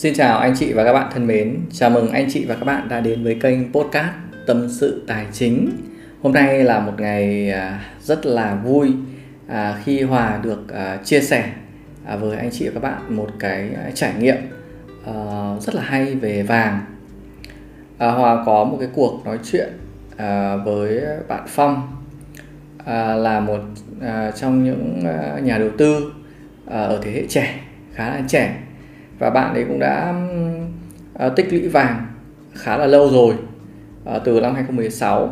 Xin chào anh chị và các bạn thân mến. Chào mừng anh chị và các bạn đã đến với kênh podcast Tâm sự tài chính. Hôm nay là một ngày à, rất là vui à, khi Hòa được à, chia sẻ với anh chị và các bạn một cái trải nghiệm ờ, rất là hay về vàng. Hòa có một cái cuộc nói chuyện với bạn Phong là một trong những nhà đầu tư ở thế hệ trẻ, khá là trẻ và bạn ấy cũng đã uh, tích lũy vàng khá là lâu rồi uh, từ năm 2016 uh,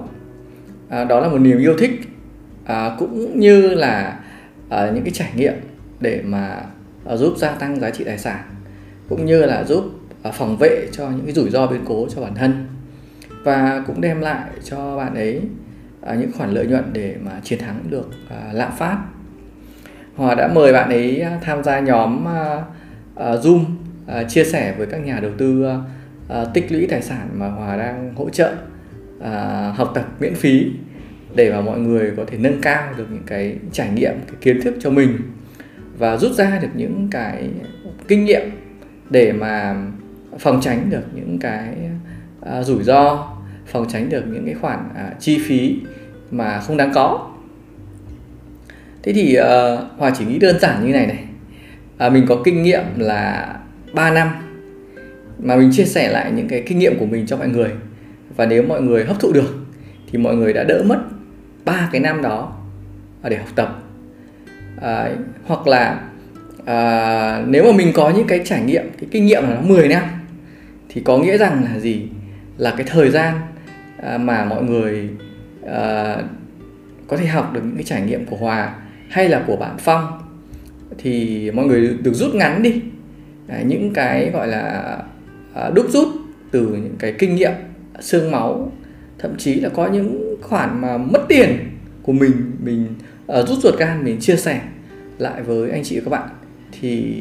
ờ, đó là một niềm yêu thích uh, cũng như là uh, những cái trải nghiệm để mà uh, giúp gia tăng giá trị tài sản cũng như là giúp uh, phòng vệ cho những cái rủi ro biến cố cho bản thân. Và cũng đem lại cho bạn ấy uh, những khoản lợi nhuận để mà chiến thắng được uh, lạm phát. Hòa đã mời bạn ấy tham gia nhóm uh, uh, Zoom uh, chia sẻ với các nhà đầu tư uh, tích lũy tài sản mà Hòa đang hỗ trợ uh, học tập miễn phí để mà mọi người có thể nâng cao được những cái trải nghiệm cái kiến thức cho mình và rút ra được những cái kinh nghiệm để mà phòng tránh được những cái uh, rủi ro phòng tránh được những cái khoản uh, chi phí mà không đáng có. Thế thì uh, hòa chỉ nghĩ đơn giản như này này. À, mình có kinh nghiệm là 3 năm. Mà mình chia sẻ lại những cái kinh nghiệm của mình cho mọi người. Và nếu mọi người hấp thụ được thì mọi người đã đỡ mất ba cái năm đó để học tập. À, hoặc là à, nếu mà mình có những cái trải nghiệm cái kinh nghiệm là nó 10 năm thì có nghĩa rằng là gì? Là cái thời gian à, mà mọi người à, có thể học được những cái trải nghiệm của Hòa hay là của bạn Phong thì mọi người được rút ngắn đi. Đấy, những cái gọi là ờ, đúc rút từ những cái kinh nghiệm xương máu thậm chí là có những khoản mà mất tiền của mình mình uh, rút ruột gan mình chia sẻ lại với anh chị và các bạn thì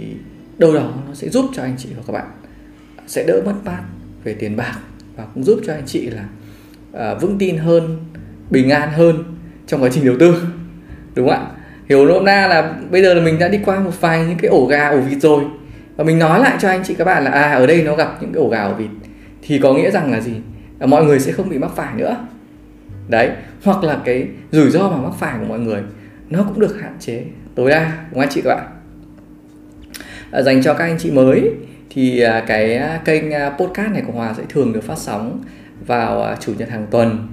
đâu đó nó sẽ giúp cho anh chị và các bạn sẽ đỡ mất mát về tiền bạc và cũng giúp cho anh chị là uh, vững tin hơn bình an hơn trong quá trình đầu tư đúng không ạ? Hiểu nôm na là bây giờ là mình đã đi qua một vài những cái ổ gà ổ vịt rồi và mình nói lại cho anh chị các bạn là à ở đây nó gặp những cái ổ gà ổ vịt. Thì có nghĩa rằng là gì? Là mọi người sẽ không bị mắc phải nữa. Đấy hoặc là cái rủi ro mà mắc phải của mọi người nó cũng được hạn chế tối đa đúng không anh chị các bạn? À, dành cho các anh chị mới thì à, cái à, kênh à, podcast này của Hòa sẽ thường được phát sóng vào chủ nhật hàng tuần.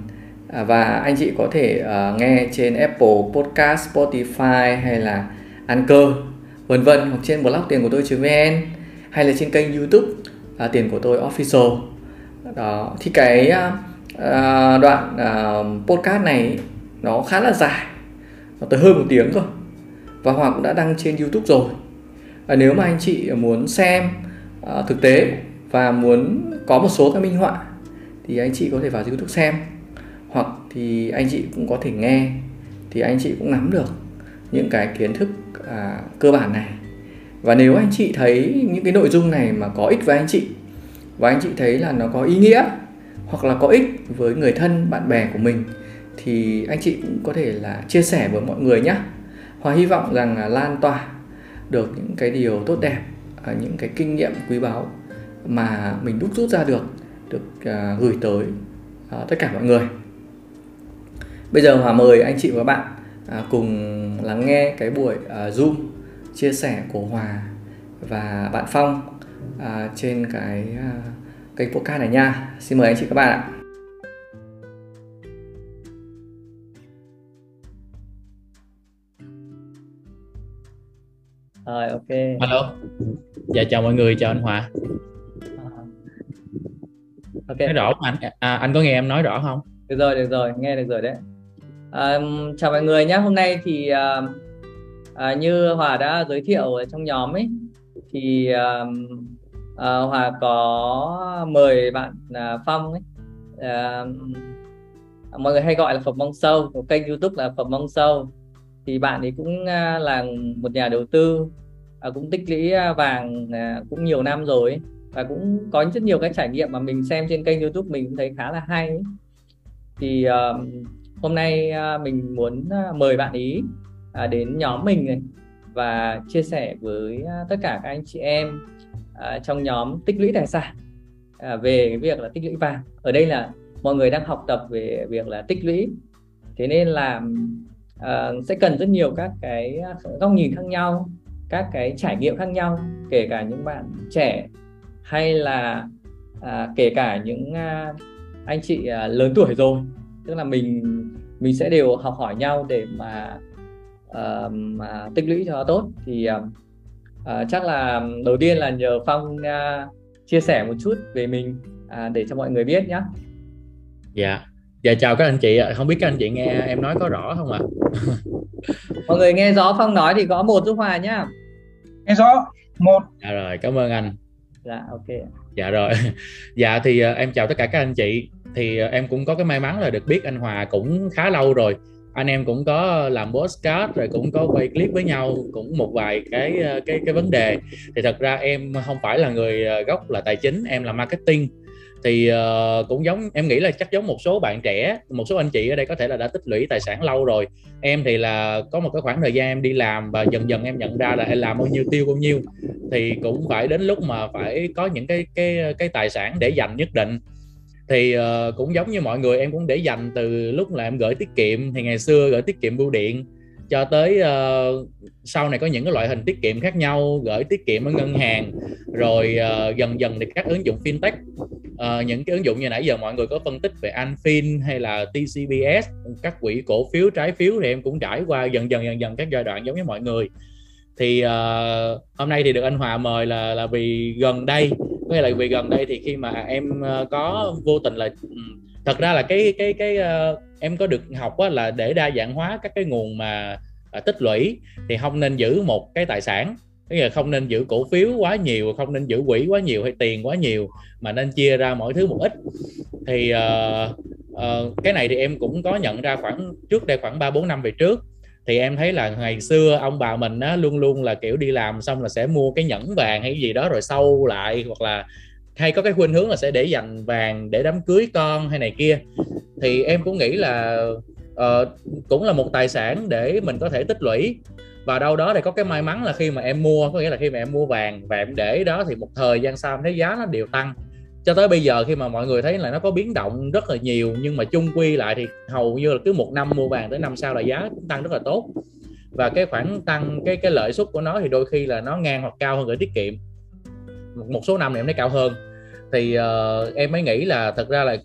Và anh chị có thể nghe trên Apple Podcast, Spotify hay là Anchor vân vân hoặc trên blog tiền của tôi.vn hay là trên kênh YouTube à, tiền của tôi official. Đó thì cái à, à, đoạn à, podcast này nó khá là dài. Nó tới hơn một tiếng rồi. Và Hoàng cũng đã đăng trên YouTube rồi. À, nếu mà anh chị muốn xem à, thực tế và muốn có một số các minh họa thì anh chị có thể vào YouTube xem. Hoặc thì anh chị cũng có thể nghe thì anh chị cũng nắm được những cái kiến thức à, cơ bản này. Và nếu anh chị thấy những cái nội dung này mà có ích với anh chị và anh chị thấy là nó có ý nghĩa hoặc là có ích với người thân bạn bè của mình thì anh chị cũng có thể là chia sẻ với mọi người nhé. Hòa hy vọng rằng là lan tỏa được những cái điều tốt đẹp à, những cái kinh nghiệm quý báu mà mình đúc rút ra được được à, gửi tới à, tất cả mọi người. Bây giờ Hòa mời anh chị và các bạn à, cùng lắng nghe cái buổi à, Zoom chia sẻ của Hòa và bạn Phong à, trên cái à, kênh podcast này nha. Xin mời anh chị các bạn ạ. Rồi ok. Hello. Dạ chào mọi người, chào anh Hòa. Ok. Nói rõ không anh? À, anh có nghe em nói rõ không? Được rồi, được rồi, nghe được rồi đấy. À, chào mọi người nhé. Hôm nay thì à, à, như Hòa đã giới thiệu ở trong nhóm ấy thì à, à, Hòa có mời bạn à, Phong ấy. À, mọi người hay gọi là Phẩm Mong Sâu của kênh YouTube là Phẩm Mong Sâu. Thì bạn ấy cũng à, là một nhà đầu tư à, cũng tích lũy à, vàng à, cũng nhiều năm rồi và cũng có rất nhiều cái trải nghiệm mà mình xem trên kênh YouTube mình cũng thấy khá là hay ấy. thì uh, hôm nay à, mình muốn à, mời bạn ý à, đến nhóm mình này và chia sẻ với tất cả các anh chị em trong nhóm tích lũy tài sản về cái việc là tích lũy vàng. Ở đây là mọi người đang học tập về việc là tích lũy. Thế nên là uh, sẽ cần rất nhiều các cái góc nhìn khác nhau các cái trải nghiệm khác nhau kể cả những bạn trẻ hay là kể cả những anh chị lớn tuổi rồi tức là mình mình sẽ đều học hỏi nhau để mà, uh, mà tích lũy cho tốt. Thì uh, chắc là đầu tiên là nhờ phong uh, chia sẻ một chút về mình uh, để cho mọi người biết nhé dạ. Dạ chào các anh chị ạ. Không biết các anh chị nghe em nói có rõ không ạ? À? mọi người nghe rõ phong nói thì có một giúp hòa nhá. Nghe rõ. Một. Dạ rồi cảm ơn anh. Dạ ok dạ rồi. Dạ thì uh, em chào tất cả các anh chị thì ờ, em cũng có cái may mắn là được biết anh Hòa cũng khá lâu rồi. Anh em cũng có làm postcard rồi cũng có quay clip với nhau cũng một vài cái ờ, cái cái vấn đề. Thì thật ra em không phải là người ờ, gốc là tài chính em là marketing. Thì uh, cũng giống em nghĩ là chắc giống một số bạn trẻ một số anh chị ở đây có thể là đã tích lũy tài sản lâu rồi. Em thì là có một cái khoảng thời gian em đi làm và dần dần em nhận ra là em làm bao nhiêu tiêu bao nhiêu. Thì cũng phải đến lúc mà phải có những cái cái cái tài sản để dành nhất định thì uh, cũng giống như mọi người em cũng để dành từ lúc là em gửi tiết kiệm thì ngày xưa gửi tiết kiệm bưu điện cho tới uh, sau này có những cái loại hình tiết kiệm khác nhau gửi tiết kiệm ở ngân hàng rồi uh, dần dần thì các ứng dụng fintech uh, những cái ứng dụng như nãy giờ mọi người có phân tích về Anfin hay là TCBS các quỹ cổ phiếu trái phiếu thì em cũng trải qua dần dần dần dần các giai đoạn giống như mọi người. Thì uh, hôm nay thì được anh Hòa mời là là vì gần đây với lại vì gần đây thì khi mà em ờ, có vô tình là ừ, thật ra là cái cái cái uh, em có được học á, là để đa dạng hóa các cái nguồn mà uh, tích lũy thì không nên giữ một cái tài sản. Tức là không nên giữ cổ phiếu quá nhiều không nên giữ quỹ quá nhiều hay tiền quá nhiều mà nên chia ra mỗi thứ một ít. Thì uh, uh, cái này thì em cũng có nhận ra khoảng trước đây khoảng ba bốn năm về trước thì em thấy là ngày xưa ông bà mình á, luôn luôn là kiểu đi làm xong là sẽ mua cái nhẫn vàng hay gì đó rồi sâu lại hoặc là hay có cái khuynh hướng là sẽ để dành vàng để đám cưới con hay này kia. Thì em cũng nghĩ là uh, cũng là một tài sản để mình có thể tích lũy. Và đâu đó thì có cái may mắn là khi mà em mua có nghĩa là khi mà em mua vàng và em để đó thì một thời gian sau em thấy giá nó đều tăng cho tới bây giờ khi mà mọi người thấy là nó có biến động rất là nhiều nhưng mà chung quy lại thì hầu như là cứ một năm mua vàng tới năm sau là giá cũng tăng rất là tốt. Và cái khoản tăng cái cái lợi suất của nó thì đôi khi là nó ngang hoặc cao hơn gửi tiết kiệm. Một số năm thì em thấy cao hơn. Thì uh, em mới nghĩ là thật ra là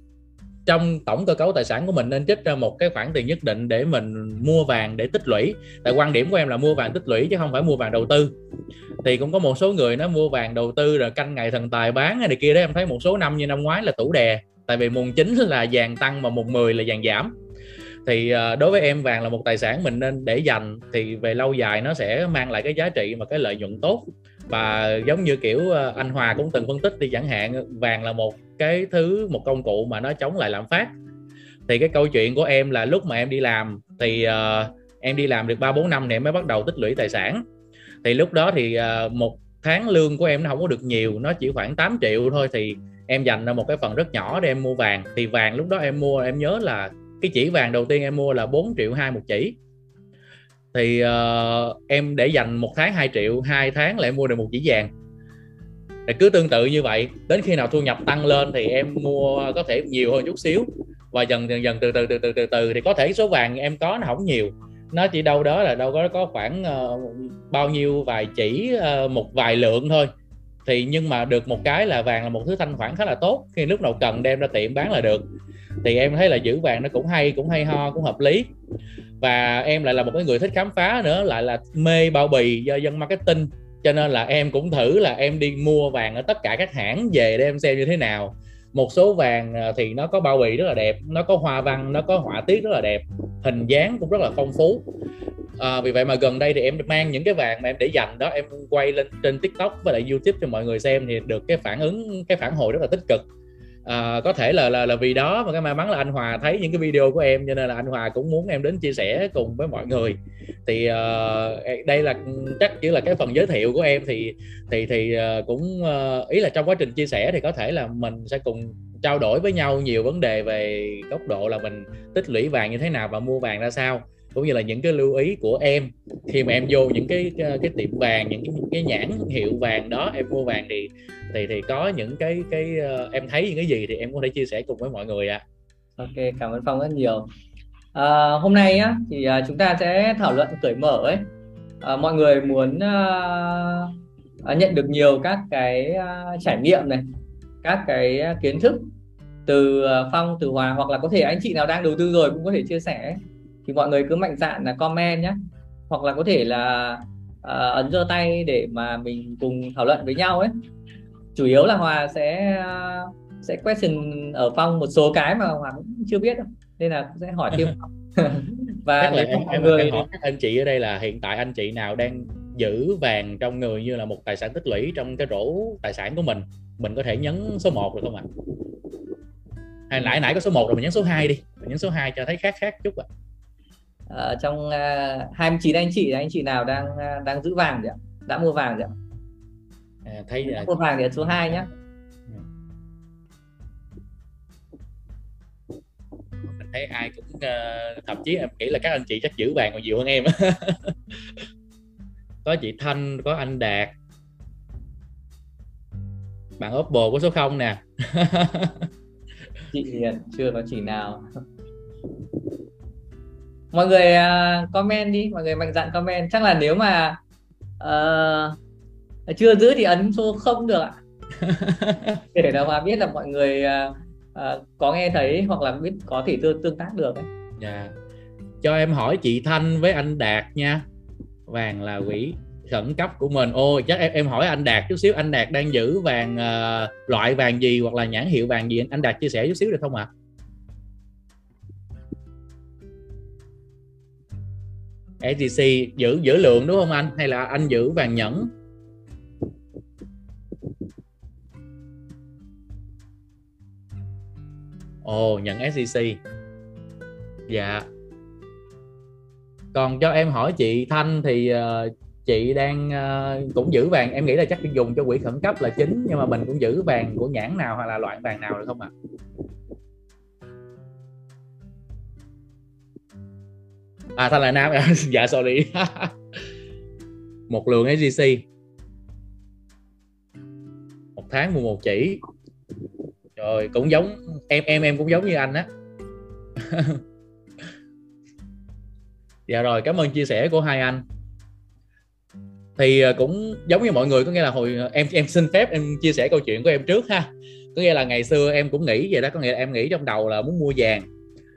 trong tổng cơ cấu tài sản của mình nên trích ra một cái khoản tiền nhất định để mình mua vàng để tích lũy. Tại quan điểm của em là mua vàng tích lũy chứ không phải mua vàng đầu tư. Thì cũng có một số người nó mua vàng đầu tư rồi canh ngày thần tài bán hay này kia đấy, em thấy một số năm như năm ngoái là tủ đè. Tại vì mùng 9 là vàng tăng mà mùng 10 là vàng giảm. Thì ờ, đối với em vàng là một tài sản mình nên để dành thì về lâu dài nó sẽ mang lại cái giá trị và cái lợi nhuận tốt và giống như kiểu ờ, anh Hòa cũng từng phân tích đi chẳng hạn vàng là một cái thứ một công cụ mà nó chống lại lạm phát. Thì cái câu chuyện của em là lúc mà em đi làm thì uh, em đi làm được ba bốn năm thì em mới bắt đầu tích lũy tài sản. Thì lúc đó thì uh, một tháng lương của em nó không có được nhiều nó chỉ khoảng 8 triệu thôi thì em dành ra một cái phần rất nhỏ để em mua vàng. Thì vàng lúc đó em mua em nhớ là cái chỉ vàng đầu tiên em mua là 4 triệu hai một chỉ thì uh, em để dành một tháng 2 triệu hai tháng lại mua được một chỉ vàng. Thì cứ tương tự như vậy đến khi nào thu nhập tăng lên thì em mua có thể nhiều hơn chút xíu. Và dần dần dần từ từ từ từ từ từ thì có thể số vàng em có nó không nhiều. Nó chỉ đâu đó là đâu có có khoảng uh, bao nhiêu vài chỉ uh, một vài lượng thôi thì nhưng mà được một cái là vàng là một thứ thanh khoản khá là tốt. Khi lúc nào cần đem ra tiệm bán là được. Thì em thấy là giữ vàng nó cũng hay cũng hay ho, cũng hợp lý. Và em lại là một cái người thích khám phá nữa, lại là mê bao bì, do dân marketing. Cho nên là em cũng thử là em đi mua vàng ở tất cả các hãng về để em xem như thế nào một số vàng à, thì nó có bao bì rất là đẹp nó có hoa văn nó có họa tiết rất là đẹp hình dáng cũng rất là phong phú. À, vì vậy mà gần đây thì em mang những cái vàng mà em để dành đó em quay lên trên tiktok và lại youtube cho mọi người xem thì được cái phản ứng cái phản hồi rất là tích cực à, có thể là, là là vì đó mà cái may mắn là anh Hòa thấy những cái video của em cho nên là anh Hòa cũng muốn em đến chia sẻ cùng với mọi người. Thì uh, đây là ừ, chắc chỉ là cái phần giới thiệu của em thì thì thì uh, cũng uh, ý là trong quá trình chia sẻ thì có thể là mình sẽ cùng trao đổi với nhau nhiều vấn đề về góc độ là mình tích lũy vàng như thế nào và mua vàng ra sao cũng như là những cái lưu ý của em. Khi mà em vô những cái cái tiệm vàng những cái, cái nhãn hiệu vàng đó em mua vàng thì thì thì có những cái cái uh, em thấy những cái gì thì em có thể chia sẻ cùng với mọi người ạ. À. ok cảm ơn phong rất nhiều. À, hôm nay á thì uh, chúng ta sẽ thảo luận cởi mở ấy. À, mọi người muốn uh, nhận được nhiều các cái uh, trải nghiệm này các cái kiến thức từ phong từ hòa hoặc là có thể anh chị nào đang đầu tư rồi cũng có thể chia sẻ thì mọi người cứ mạnh dạn là comment nhé hoặc là có thể là uh, ấn giơ tay để mà mình cùng thảo luận với nhau ấy. Chủ yếu là hòa sẽ uh, sẽ question ở phong một số cái mà hòa cũng chưa biết đâu. Nên là sẽ hỏi thêm. Và nếu em, em, người em hỏi các anh chị ở đây là hiện tại anh chị nào đang giữ vàng trong người như là một tài sản tích lũy trong cái rổ tài sản của mình? Mình có thể nhấn số 1 được không ạ? Hay nãy nãy có số 1 rồi mình nhấn số 2 đi. Mình nhấn số 2 cho thấy khác khác chút ạ. à. Trong uh, 29 anh chị anh chị nào đang uh, đang giữ vàng vậy đã mua vàng vậy à, thấy là... mua vàng thì số 2 nhé thấy ai cũng uh, thậm chí em nghĩ là các anh chị chắc giữ vàng còn nhiều hơn em có chị Thanh có anh Đạt. Bạn Oppo có số 0 nè? Chị Hiền chưa có chỉ nào mọi người uh, comment đi mọi người mạnh dạn comment chắc là nếu mà uh, chưa giữ thì ấn số không được ạ để đâu mà biết là mọi người uh, uh, có nghe thấy hoặc là biết có thể tương tương tác được ấy. Yeah. Dạ. cho em hỏi chị Thanh với anh Đạt nha vàng là quỹ khẩn cấp của mình ô chắc em em hỏi anh Đạt chút xíu anh Đạt đang giữ vàng uh, loại vàng gì hoặc là nhãn hiệu vàng gì anh Đạt chia sẻ chút xíu được không ạ à? STC giữ giữ lượng đúng không anh? Hay là anh giữ vàng nhẫn? Ồ nhận SEC dạ. Còn cho em hỏi chị Thanh thì uh, chị đang uh, cũng giữ vàng. Em nghĩ là chắc dùng cho quỹ khẩn cấp là chính nhưng mà mình cũng giữ vàng của nhãn nào hoặc là loại vàng nào được không ạ? à? À Thanh là nam? Dạ sorry. Một lượng SGC một tháng mua một chỉ. Rồi cũng giống, em em em cũng giống như anh á. Dạ rồi, cảm ơn chia sẻ của hai anh. Thì à, cũng giống như mọi người, có nghĩa là hồi à, em em xin phép em chia sẻ câu chuyện của em trước ha. Có nghĩa là ngày xưa em cũng nghĩ vậy đó, có nghĩa là em nghĩ trong đầu là muốn mua vàng.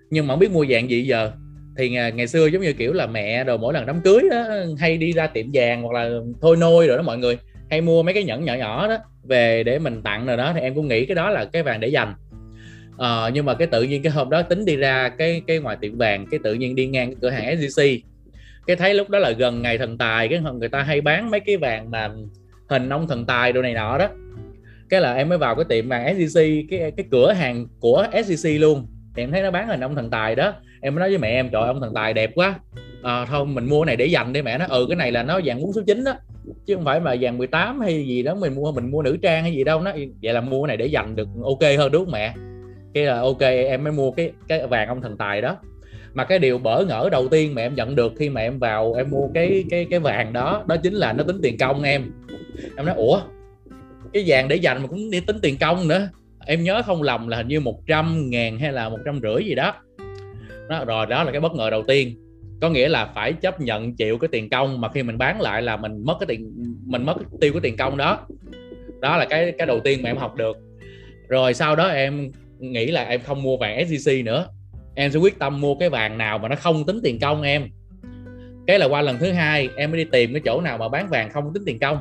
Nhưng mà không biết mua vàng gì giờ thì à, ngày, xưa giống như kiểu là mẹ rồi mỗi lần đám cưới đó hay đi ra tiệm vàng hoặc là thôi nôi rồi đó mọi người hay mua mấy cái nhẫn nhỏ nhỏ đó về để mình tặng rồi đó thì em cũng nghĩ cái đó là cái vàng để dành. À, nhưng mà cái tự nhiên cái hôm đó tính đi ra cái cái ngoài tiệm vàng cái tự nhiên đi ngang cái cửa hàng SGC cái thấy lúc đó là gần ngày thần tài cái người ta hay bán mấy cái vàng mà hình ông thần tài đồ này nọ đó. Cái là em mới vào cái tiệm vàng SGC cái cái cửa hàng của SGC luôn thì em thấy nó bán hình ông thần tài đó. Em mới nói với mẹ em trời ông thần tài đẹp quá. À, thôi mình mua này để dành đi mẹ nó ừ cái này là nó vàng bốn số 9 đó. Chứ không phải mà vàng 18 hay gì đó mình mua mình mua nữ trang hay gì đâu. Nó vậy là mua cái này để dành được ok hơn đúng không mẹ? Cái là ok em mới mua cái cái vàng ông thần tài đó. Mà cái điều bỡ ngỡ đầu tiên mà em nhận được khi mà em vào em mua cái cái cái vàng đó đó chính là nó tính tiền công em. Em nói ủa? Cái vàng để dành mà cũng đi tính tiền công nữa em nhớ không lầm là hình như 100 ngàn hay là một trăm rưỡi gì đó. Đó, rồi đó là cái bất ngờ đầu tiên. Có nghĩa là phải chấp nhận chịu cái tiền công mà khi mình bán lại là mình mất cái tiền mình mất tiêu cái tiền công đó. Đó là cái cái đầu tiên mà em học được. Rồi sau đó em nghĩ là em không mua vàng SJC nữa. Em sẽ quyết tâm mua cái vàng nào mà nó không tính tiền công em. Cái là qua lần thứ hai em mới đi tìm cái chỗ nào mà bán vàng không tính tiền công.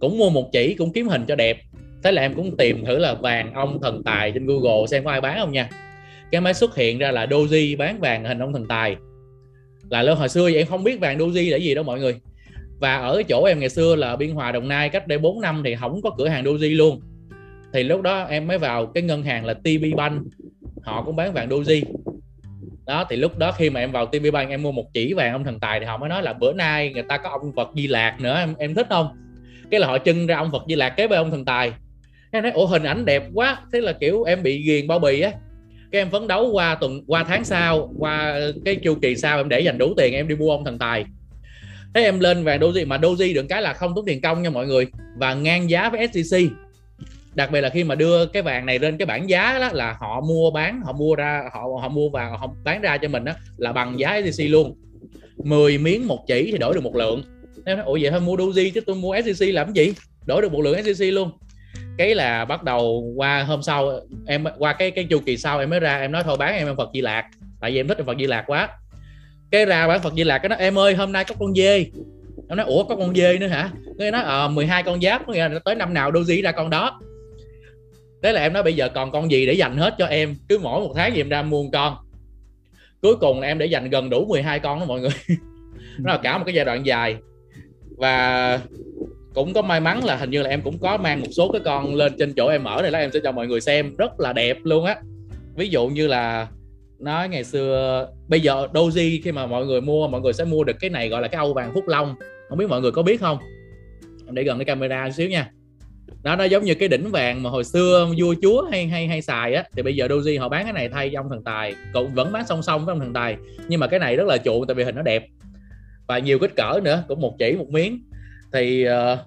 Cũng mua một chỉ cũng kiếm hình cho đẹp thế là em cũng tìm thử là vàng ông thần tài trên google xem có ai bán không nha. Cái máy xuất hiện ra là doji bán vàng hình ông thần tài. Là lâu hồi xưa vậy em không biết vàng doji là gì đâu mọi người. Và ở chỗ em ngày xưa là biên hòa đồng nai cách đây 4 năm thì không có cửa hàng doji luôn. Thì lúc đó em mới vào cái ngân hàng là TB Bank, họ cũng bán vàng doji. Đó, thì lúc đó khi mà em vào TB Bank em mua một chỉ vàng ông thần tài thì họ mới nói là bữa nay người ta có ông vật Di Lạc nữa, em em thích không? Cái là họ trưng ra ông vật Di Lạc kế bên ông thần tài em nói, ủa, hình ảnh đẹp quá. Thế là, kiểu, em bị ghiền bao bì á. Cái em phấn đấu qua tuần, qua tháng sau, qua cái chu kỳ sau em để dành đủ tiền em đi mua ông thần tài. Thế em lên vàng doji, mà doji được cái là không tốn tiền công nha mọi người, và ngang giá với sgc. đặc biệt là khi mà đưa cái vàng này lên cái bảng giá đó, là họ mua bán, họ mua ra, họ họ mua vàng họ bán ra cho mình đó là bằng giá sgc luôn. 10 miếng một chỉ thì đổi được một lượng. Em nói, ủa, vậy thôi, mua doji chứ tôi mua sgc làm cái gì? Đổi được một lượng sgc luôn cái là bắt đầu qua hôm sau em qua cái cái chu kỳ sau em mới ra em nói thôi bán em em Phật Di Lạc. Tại vì em thích Phật Di Lạc quá. Cái ra bán Phật Di Lạc cái nó em ơi hôm nay có con dê. Em nói ủa có con dê nữa hả? Cái nói ờ à, 12 con giáp có nghĩa là tới năm nào doji ra con đó. Thế là em nói bây giờ còn con gì để dành hết cho em? Cứ mỗi một tháng gì em ra mua một con. Cuối cùng em để dành gần đủ 12 con đó mọi người. Nó là cả một cái giai đoạn dài. Và cũng có may mắn là hình như là em cũng có mang một số cái con lên trên chỗ em ở này là em sẽ cho mọi người xem. Rất là đẹp luôn á. Ví dụ như là nói ngày xưa, bây giờ doji khi mà mọi người mua, mọi người sẽ mua được cái này gọi là cái âu vàng phúc long. Không biết mọi người có biết không? Em để gần cái camera một xíu nha. Nó nó giống như cái đỉnh vàng mà hồi xưa vua chúa hay hay hay xài á. Thì bây giờ doji họ bán cái này thay cho ông thần tài. Cũng vẫn bán song song với ông thần tài. Nhưng mà cái này rất là chuộng, tại vì hình nó đẹp. Và nhiều kích cỡ nữa, cũng một chỉ, một miếng thì uh,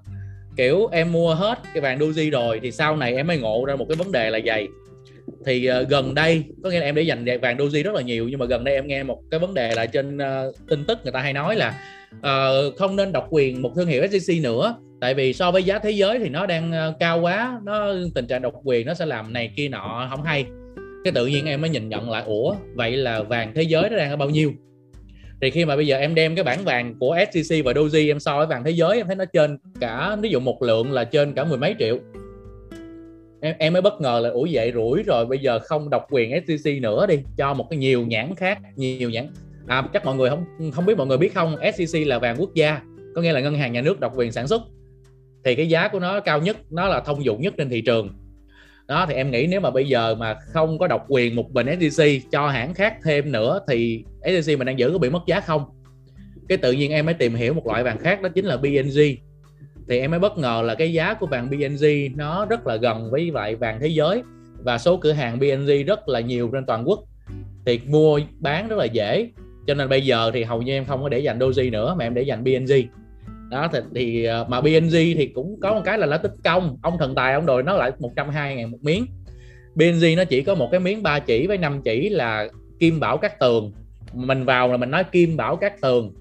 kiểu em mua hết cái vàng doji rồi thì sau này em mới ngộ ra một cái vấn đề là giày thì uh, gần đây có nghĩa là em để dành vàng doji rất là nhiều nhưng mà gần đây em nghe một cái vấn đề là trên uh, tin tức người ta hay nói là uh, không nên độc quyền một thương hiệu sgc nữa. Tại vì so với giá thế giới thì nó đang uh, cao quá nó tình trạng độc quyền nó sẽ làm này kia nọ không hay. Cái tự nhiên em mới nhìn nhận lại ủa vậy là vàng thế giới nó đang ở bao nhiêu? Thì khi mà bây giờ em đem cái bản vàng của SJC và Doji em so với vàng thế giới em thấy nó trên cả ví dụ một lượng là trên cả mười mấy triệu. Em em mới bất ngờ là ủa vậy rủi rồi bây giờ không độc quyền SJC nữa đi cho một cái nhiều nhãn khác nhiều nhãn. À, chắc mọi người không không biết mọi người biết không SJC là vàng quốc gia có nghĩa là ngân hàng nhà nước độc quyền sản xuất. Thì cái giá của nó cao nhất nó là thông dụng nhất trên thị trường đó, thì em nghĩ nếu mà bây giờ mà không có độc quyền một bình SDC cho hãng khác thêm nữa, thì SDC mình đang giữ có bị mất giá không? Cái tự nhiên em mới tìm hiểu một loại vàng khác, đó chính là BNG thì em mới bất ngờ là cái giá của vàng BNG nó rất là gần với lại vàng thế giới, và số cửa hàng BNG rất là nhiều trên toàn quốc. Thì mua bán rất là dễ, cho nên bây giờ thì hầu như em không có để dành Doji nữa, mà em để dành BNG đó thì, thì ờ, mà BNG thì cũng có một cái là nó tích công. Ông thần tài ông đòi nó lại 120 ngàn một miếng. BNG nó chỉ có một cái miếng ba chỉ với 5 chỉ là kim bảo các tường. Mình vào là mình nói kim bảo các tường.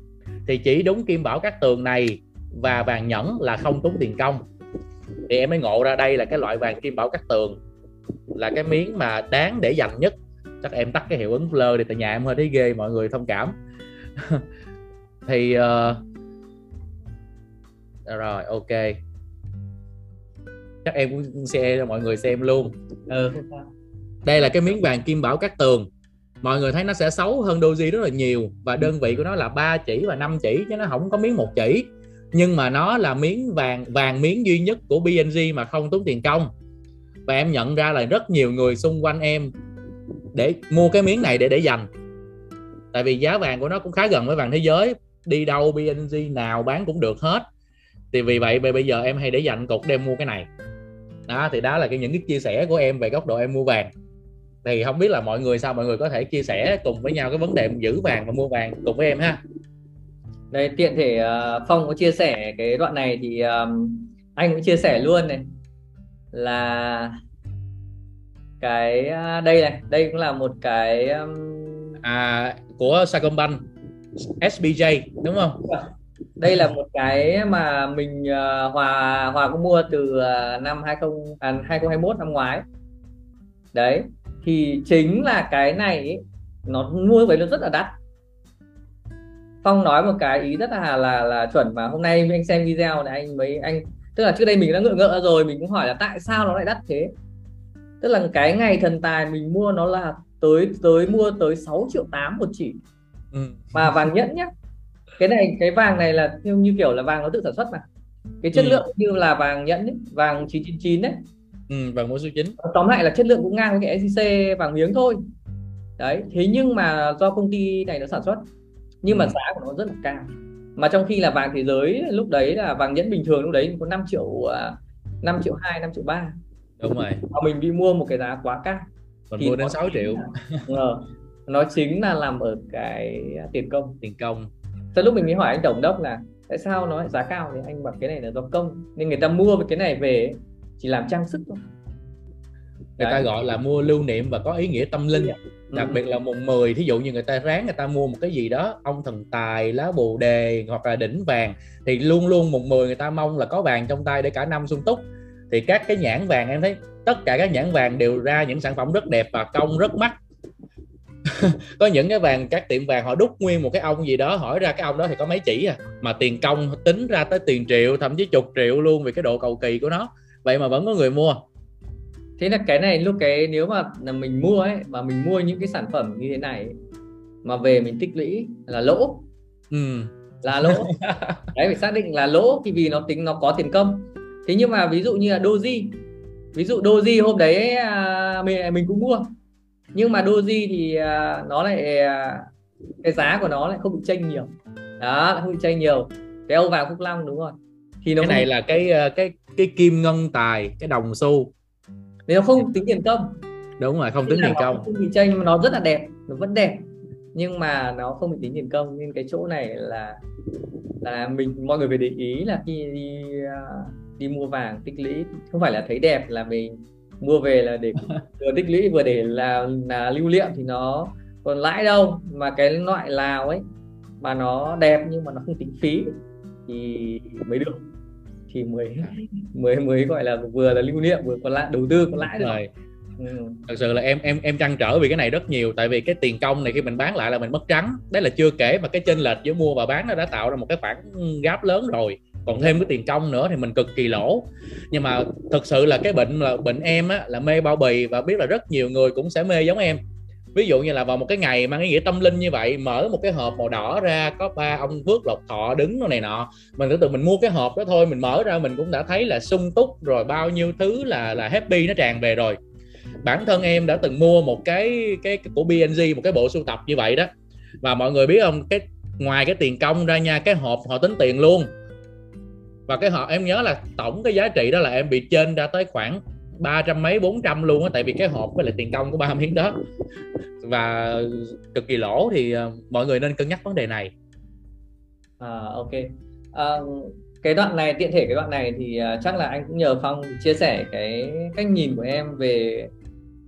Thì chỉ đúng kim bảo các tường này và vàng nhẫn là không tốn tiền công. Thì em mới ngộ ra đây là cái loại vàng kim bảo các tường. Là cái miếng mà đáng để dành nhất. Chắc em tắt cái hiệu ứng blur đi tại nhà em hơi thấy ghê mọi người thông cảm. Thì uh, rồi ok. Chắc em cũng share cho mọi người xem luôn. Ừ. đây là cái miếng vàng kim bảo các tường. Mọi người thấy nó sẽ xấu hơn doji rất là nhiều và đơn vị của nó là ba chỉ và 5 chỉ chứ nó không có miếng một chỉ. Nhưng mà nó là miếng vàng vàng miếng duy nhất của BNG mà không tốn tiền công. Và em nhận ra là rất nhiều người xung quanh em để mua cái miếng này để để dành. Tại vì giá vàng của nó cũng khá gần với vàng thế giới. Đi đâu BNG nào bán cũng được hết thì vì vậy bây giờ em hay để dành cục đem mua cái này. Đó thì đó là cái những cái chia sẻ của em về góc độ em mua vàng. Thì không biết là mọi người sao mọi người có thể chia sẻ cùng với nhau cái vấn đề giữ vàng và mua vàng cùng với em ha. Đây tiện thể uh, phong có chia sẻ cái đoạn này thì um, anh cũng chia sẻ luôn này. Là cái uh, đây này đây cũng là một cái um... à của Sacombank SBJ đúng không đây là một cái mà mình uh, hòa hòa có mua từ uh, năm 20 à, 2021 năm ngoái. Đấy thì chính là cái này ấy, nó mua với nó rất là đắt. Phong nói một cái ý rất là là là chuẩn mà hôm nay anh xem video này anh mới anh tức là trước đây mình đã ngựa ngỡ rồi mình cũng hỏi là tại sao nó lại đắt thế? Tức là cái ngày thần tài mình mua nó là tới tới mua tới 6 triệu 8 một chỉ. Ừ. mà vàng nhẫn nhá cái này cái vàng này là như, như kiểu là vàng nó tự sản xuất mà. Cái chất ừ. lượng như là vàng nhẫn ấy, vàng 999 đấy. Ừ, vàng mỗi số 9 tóm lại là chất lượng cũng ngang với cái SJC vàng miếng thôi. Đấy thế nhưng mà do công ty này nó sản xuất nhưng mà ừ. giá của nó rất là cao. Mà trong khi là vàng thế giới lúc đấy là vàng nhẫn bình thường lúc đấy có 5 triệu 5 à, triệu 2 5 triệu 3 đúng rồi. Mà mình bị mua một cái giá quá cao. Thì mua đến nó 6 triệu. Ờ, nó chính là nằm ở cái tiền công. Tiền công Sau lúc mình mới hỏi anh tổng đốc là tại sao nó lại giá cao thì anh bảo cái này là do công? Nên người ta mua cái này về chỉ làm trang sức thôi. Người ta gọi là mua lưu niệm và có ý nghĩa tâm linh. Đặc Ừ. biệt là mùng 10 thí dụ như người ta ráng người ta mua một cái gì đó ông thần tài lá bồ đề hoặc là đỉnh vàng thì luôn luôn mùng 10 người ta mong là có vàng trong tay để cả năm sung túc. Thì các cái nhãn vàng em thấy tất cả các nhãn vàng đều ra những sản phẩm rất đẹp và công rất mắc có những cái vàng các tiệm vàng họ đúc nguyên một cái ông gì đó hỏi ra cái ông đó thì có mấy chỉ à. Mà tiền công tính ra tới tiền triệu thậm chí chục triệu luôn vì cái độ cầu kỳ của nó. Vậy mà vẫn có người mua. Thế là cái này lúc cái nếu mà là mình mua ấy mà mình mua những cái sản phẩm như thế này ấy, mà về mình tích lũy là lỗ. Ừ. là lỗ. Đấy phải xác định là lỗ thì vì nó tính nó có tiền công. Thế nhưng mà ví dụ như là doji ví dụ doji hôm đấy à, mình mình cũng mua nhưng mà doji thì à, nó lại à, cái giá của nó lại không bị chênh nhiều. Đó không bị chênh nhiều. Cái Âu vàng phúc long đúng rồi. Thì nó cái không, này là cái ờ, cái cái kim ngân tài cái đồng xu. Nếu không tính tiền công. Đúng rồi không tính tiền công. không bị chênh nhưng mà nó rất là đẹp nó vẫn đẹp. Nhưng mà nó không bị tính tiền công nên cái chỗ này là là mình mọi người phải để ý là khi đi à, đi mua vàng tích lũy. Không phải là thấy đẹp là mình mua về là để vừa tích lũy vừa để là là lưu niệm thì nó còn lãi đâu. Mà cái loại lào ấy mà nó đẹp nhưng mà nó không tính phí thì mới được. Thì mới mới mới gọi là vừa là lưu niệm vừa có lãi đầu tư có lãi được rồi. Ừ. thật sự là em em em trăn trở vì cái này rất nhiều. Tại vì cái tiền công này khi mình bán lại là mình mất trắng. Đấy là chưa kể mà cái chênh lệch giữa mua và bán nó đã tạo ra một cái khoản gáp lớn rồi còn thêm cái tiền công nữa thì mình cực kỳ lỗ. Nhưng mà thực sự là cái bệnh là bệnh em á là mê bao bì và biết là rất nhiều người cũng sẽ mê giống em. Ví dụ như là vào một cái ngày mang ý nghĩa tâm linh như vậy mở một cái hộp màu đỏ ra có ba ông phước lộc thọ đứng nó này nọ. Mình tưởng tượng mình mua cái hộp đó thôi mình mở ra mình cũng đã thấy là sung túc rồi bao nhiêu thứ là là happy nó tràn về rồi. Bản thân em đã từng mua một cái cái, cái của BNG một cái bộ sưu tập như vậy đó. Và mọi người biết không? Cái ngoài cái tiền công ra nha cái hộp họ tính tiền luôn và cái hộp em nhớ là tổng cái giá trị đó là em bị trên ra tới khoảng ba trăm mấy bốn trăm luôn á tại vì cái hộp với lại tiền công của ba miếng đó và cực kỳ lỗ thì uh, mọi người nên cân nhắc vấn đề này À, ok. À, cái đoạn này tiện thể cái đoạn này thì à, chắc là anh cũng nhờ Phong chia sẻ cái cách nhìn của em về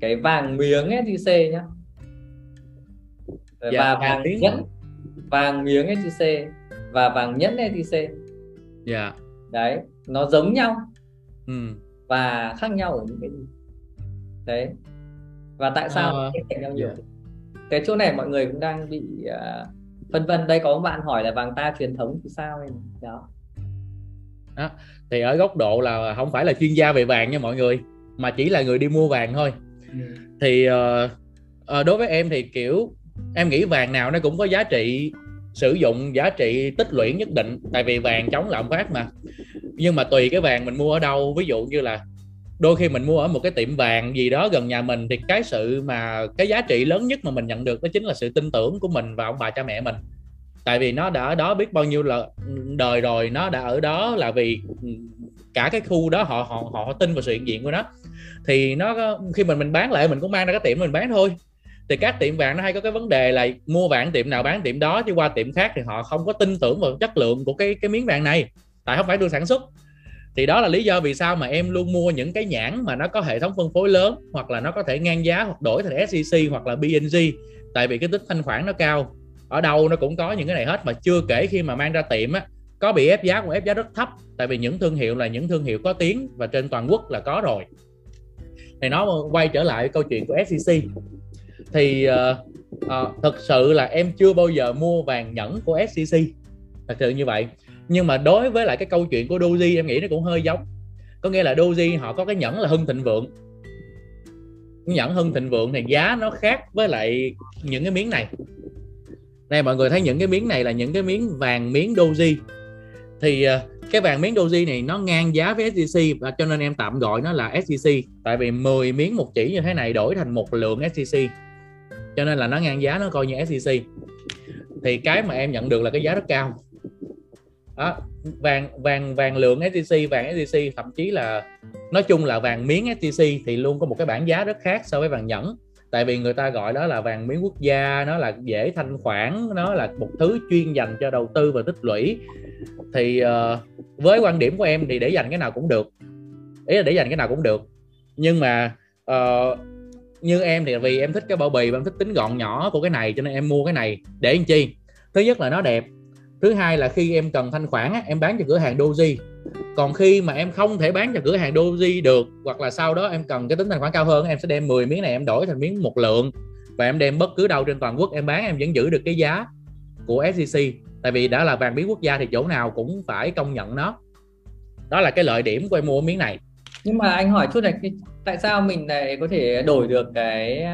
cái vàng miếng SJC nhá. Dạ, và vàng vàng miếng. nhẫn vàng miếng SJC và vàng nhẫn SJC. dạ Đấy, nó giống nhau ừ. và khác nhau ở những cái gì. Đấy. Và tại sao khác cạnh nhau nhiều? dạ. Cái chỗ này mọi người cũng đang bị à, phân vân. Đây có một bạn hỏi là vàng ta truyền thống thì sao em? Đó. thì ở góc độ là không phải là chuyên gia về vàng nha mọi người mà chỉ là người đi mua vàng thôi Ừ. thì ờ, ờ, đối với em thì kiểu em nghĩ vàng nào nó cũng có giá trị sử dụng giá trị tích lũy nhất định, tại vì vàng chống lạm phát mà. Nhưng mà tùy cái vàng mình mua ở đâu, ví dụ như là đôi khi mình mua ở một cái tiệm vàng gì đó gần nhà mình, thì cái sự mà, cái giá trị lớn nhất mà mình nhận được đó chính là sự tin tưởng của mình và ông bà cha mẹ mình. Tại vì nó đã ở đó biết bao nhiêu là đời rồi, nó đã ở đó là vì ừ, cả cái khu đó họ họ họ tin vào sự hiện diện của nó. Thì nó khi mình mình bán lại, mình cũng mang ra cái tiệm mình bán thôi thì các tiệm vàng nó hay có cái vấn đề là mua vàng tiệm nào bán tiệm đó, chứ qua tiệm khác thì họ không có tin tưởng vào chất lượng của cái cái miếng vàng này. Tại không phải tôi sản xuất. Thì đó là lý do vì sao mà em luôn mua những cái nhãn mà nó có hệ thống phân phối lớn, hoặc là nó có thể ngang giá, hoặc đổi thành SCC hoặc là BNG tại vì cái tích thanh khoản nó cao. Ở đâu nó cũng có những cái này hết, mà chưa kể khi mà mang ra tiệm á, có bị ép giá cũng ép giá rất thấp. Tại vì những thương hiệu là những thương hiệu có tiếng và trên toàn quốc là có rồi. Thì nó quay trở lại câu chuyện của SCC thì uh, uh, thật sự là em chưa bao giờ mua vàng nhẫn của SCC thật sự như vậy. Nhưng mà đối với lại cái câu chuyện của Doji em nghĩ nó cũng hơi giống. Có nghĩa là Doji họ có cái nhẫn là hưng thịnh vượng. Nhẫn hưng thịnh vượng thì giá nó khác với lại những cái miếng này. Này mọi người thấy những cái miếng này là những cái miếng vàng miếng Doji. Thì ờ, cái vàng miếng Doji này nó ngang giá với scc và cho nên em tạm gọi nó là scc tại vì 10 miếng một chỉ như thế này đổi thành một lượng scc cho nên là nó ngang giá nó coi như SJC thì cái mà em nhận được là cái giá rất cao. Đó, vàng vàng vàng lượng SJC vàng SJC thậm chí là nói chung là vàng miếng SJC thì luôn có một cái bảng giá rất khác so với vàng nhẫn. Tại vì người ta gọi đó là vàng miếng quốc gia nó là dễ thanh khoản nó là một thứ chuyên dành cho đầu tư và tích lũy. Thì uh, với quan điểm của em thì để dành cái nào cũng được ý là để dành cái nào cũng được. Nhưng mà uh, như em thì vì em thích cái bao bì và em thích tính gọn nhỏ của cái này, cho nên em mua cái này. Để làm chi? Thứ nhất là nó đẹp. Thứ hai là khi em cần thanh khoản em bán cho cửa hàng doji. Còn khi mà em không thể bán cho cửa hàng doji được, hoặc là sau đó em cần cái tính thanh khoản cao hơn em sẽ đem 10 miếng này em đổi thành miếng một lượng. Và em đem bất cứ đâu trên toàn quốc em bán, em vẫn giữ được cái giá của SJC tại vì đã là vàng biến quốc gia thì chỗ nào cũng phải công nhận nó. Đó là cái lợi điểm của em mua miếng này nhưng mà anh hỏi chút này tại sao mình lại có thể đổi được cái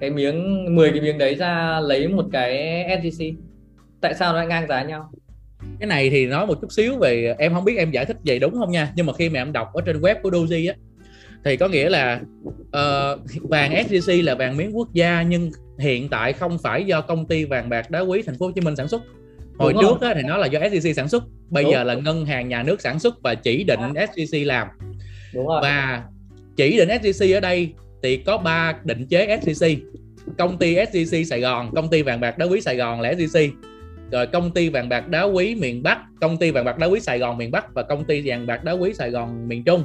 cái miếng 10 cái miếng đấy ra lấy một cái SJC tại sao nó lại ngang giá nhau? Cái này thì nói một chút xíu về em không biết em giải thích vậy đúng không nha nhưng mà khi mà em đọc ở trên web của Doji á thì có nghĩa là uh, vàng SJC là vàng miếng quốc gia nhưng hiện tại không phải do công ty vàng bạc đá quý thành phố Hồ Chí Minh sản xuất. Hồi Đúng trước á, thì nó là do SJC sản xuất bây Đúng. giờ là ngân hàng nhà nước sản xuất và chỉ định SJC làm Đúng rồi. và chỉ định SJC ở đây thì có ba định chế SJC công ty SJC Sài Gòn công ty vàng bạc đá quý Sài Gòn là SJC rồi công ty vàng bạc đá quý miền Bắc công ty vàng bạc đá quý Sài Gòn miền Bắc và công ty vàng bạc đá quý Sài Gòn miền Trung.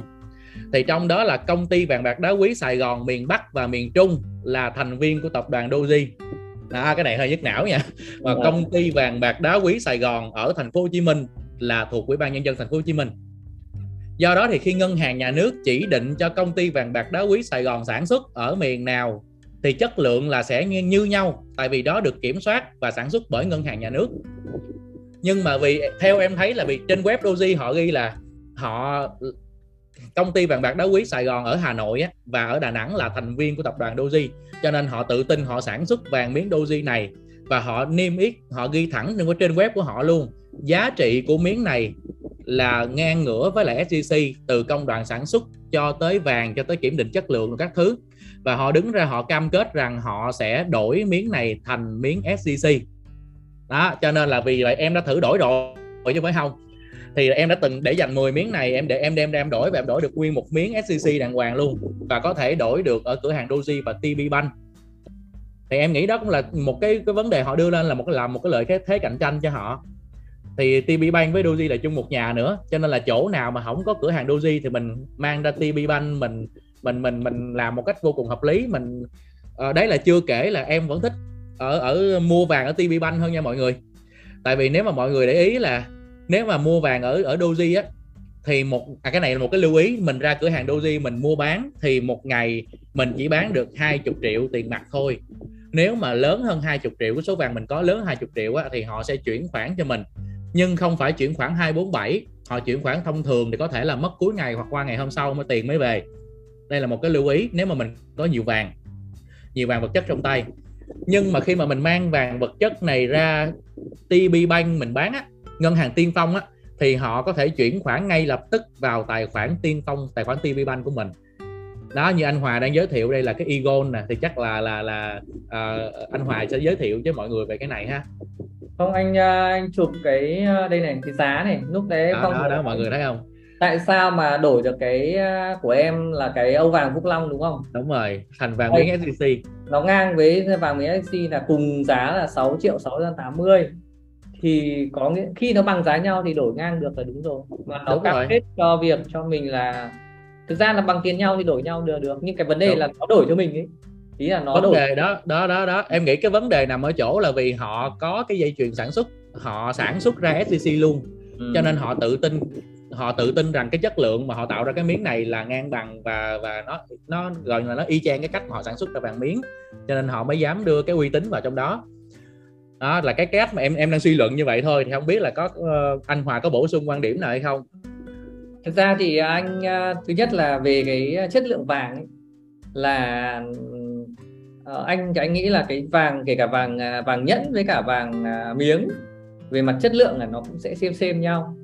Thì trong đó là công ty vàng bạc đá quý Sài Gòn miền Bắc và miền Trung là thành viên của tập đoàn Doji. Đó, cái này hơi nhức não nha. Và công ty vàng bạc đá quý Sài Gòn ở thành phố Hồ Chí Minh là thuộc Ủy ban nhân dân thành phố Hồ Chí Minh do đó thì khi ngân hàng nhà nước chỉ định cho công ty vàng bạc đá quý Sài Gòn sản xuất ở miền nào thì chất lượng là sẽ như, nhau tại vì đó được kiểm soát và sản xuất bởi ngân hàng nhà nước. Nhưng mà vì theo em thấy là vì trên web Doji họ ghi là họ công ty vàng bạc đá quý Sài Gòn ở Hà Nội á, và ở Đà Nẵng là thành viên của tập đoàn Doji cho nên họ tự tin họ sản xuất vàng miếng Doji này và họ niêm yết họ ghi thẳng trên web của họ luôn. Giá trị của miếng này là ngang ngửa với lại SJC từ công đoạn sản xuất cho tới vàng, cho tới kiểm định chất lượng các thứ. Và họ đứng ra họ cam kết rằng họ sẽ đổi miếng này thành miếng SJC đó, cho nên là vì vậy em đã thử đổi rồi chứ phải không? Thì em đã từng để dành 10 miếng này, em để, em đem đem đổi và em đổi được nguyên một miếng SCC đàng hoàng luôn và có thể đổi được ở cửa hàng Doji và TB Bank. Thì em nghĩ đó cũng là một cái cái vấn đề họ đưa lên là một cái làm một cái lợi cái thế cạnh tranh cho họ thì TB Bank với Doji là chung một nhà nữa cho nên là chỗ nào mà không có cửa hàng Doji thì mình mang ra TB Bank mình mình mình mình làm một cách vô cùng hợp lý. Mình à, đấy là chưa kể là em vẫn thích ở ở mua vàng ở TB Bank hơn nha mọi người. Tại vì nếu mà mọi người để ý là nếu mà mua vàng ở ở Doji á thì một à, cái này là một cái lưu ý mình ra cửa hàng Doji mình mua bán thì một ngày mình chỉ bán được 20 triệu tiền mặt thôi. Nếu mà lớn hơn 20 triệu cái số vàng mình có lớn 20 triệu á, thì họ sẽ chuyển khoản cho mình nhưng không phải chuyển khoản 247 họ chuyển khoản thông thường thì có thể là mất cuối ngày hoặc qua ngày hôm sau mới tiền mới về. Đây là một cái lưu ý nếu mà mình có nhiều vàng nhiều vàng vật chất trong tay. Nhưng mà khi mà mình mang vàng vật chất này ra TB Bank mình bán á ngân hàng tiên phong á thì họ có thể chuyển khoản ngay lập tức vào tài khoản tiên phong tài khoản TB Bank của mình. Đó như anh Hòa đang giới thiệu đây là cái Egon nè thì chắc là là là uh, anh Hòa sẽ giới thiệu với mọi người về cái này ha không anh à, anh chụp cái à, đây này cái giá này. Lúc đấy đó, không đó, đó mọi người thấy không? Tại sao mà đổi được cái à, của em là cái Âu vàng Phúc Long đúng không? Đúng rồi thành vàng miếng SJC nó ngang với vàng miếng SJC là cùng giá là 6 triệu 680 thì có nghĩa khi nó bằng giá nhau thì đổi ngang được là đúng rồi. Mà nó cam kết cho việc cho mình là thực ra là bằng tiền nhau thì đổi nhau được được. Nhưng cái vấn đề đúng. là nó đổi cho mình ấy ý là nó vấn đổi. đề đó đó đó đó em nghĩ cái vấn đề nằm ở chỗ là vì họ có cái dây chuyền sản xuất họ sản xuất ra SCC luôn ừ. cho nên họ tự tin họ tự tin rằng cái chất lượng mà họ tạo ra cái miếng này là ngang bằng và và nó nó gọi là nó y chang cái cách mà họ sản xuất ra vàng miếng cho nên họ mới dám đưa cái uy tín vào trong đó đó là cái cách mà em em đang suy luận như vậy thôi thì không biết là có uh, anh Hòa có bổ sung quan điểm nào hay không thực ra thì anh uh, thứ nhất là về cái chất lượng vàng ấy, là uh, anh anh nghĩ là cái vàng kể cả vàng uh, vàng nhẫn với cả vàng uh, miếng về mặt chất lượng là nó cũng sẽ xem xem nhau.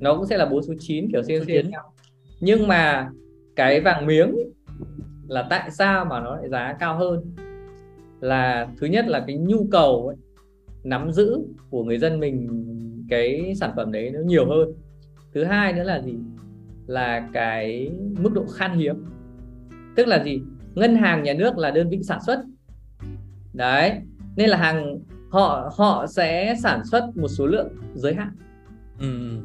Nó cũng sẽ là bốn số 9 kiểu xem xem nhau. Nhưng mà cái vàng miếng là tại sao mà nó lại giá cao hơn? Là thứ nhất là cái nhu cầu ấy, nắm giữ của người dân mình cái sản phẩm đấy nó nhiều hơn. Thứ hai nữa là gì? Là cái mức độ khan hiếm. Tức là gì ngân hàng nhà nước là đơn vị sản xuất. Đấy nên là hàng họ họ sẽ sản xuất một số lượng giới hạn. Ừ.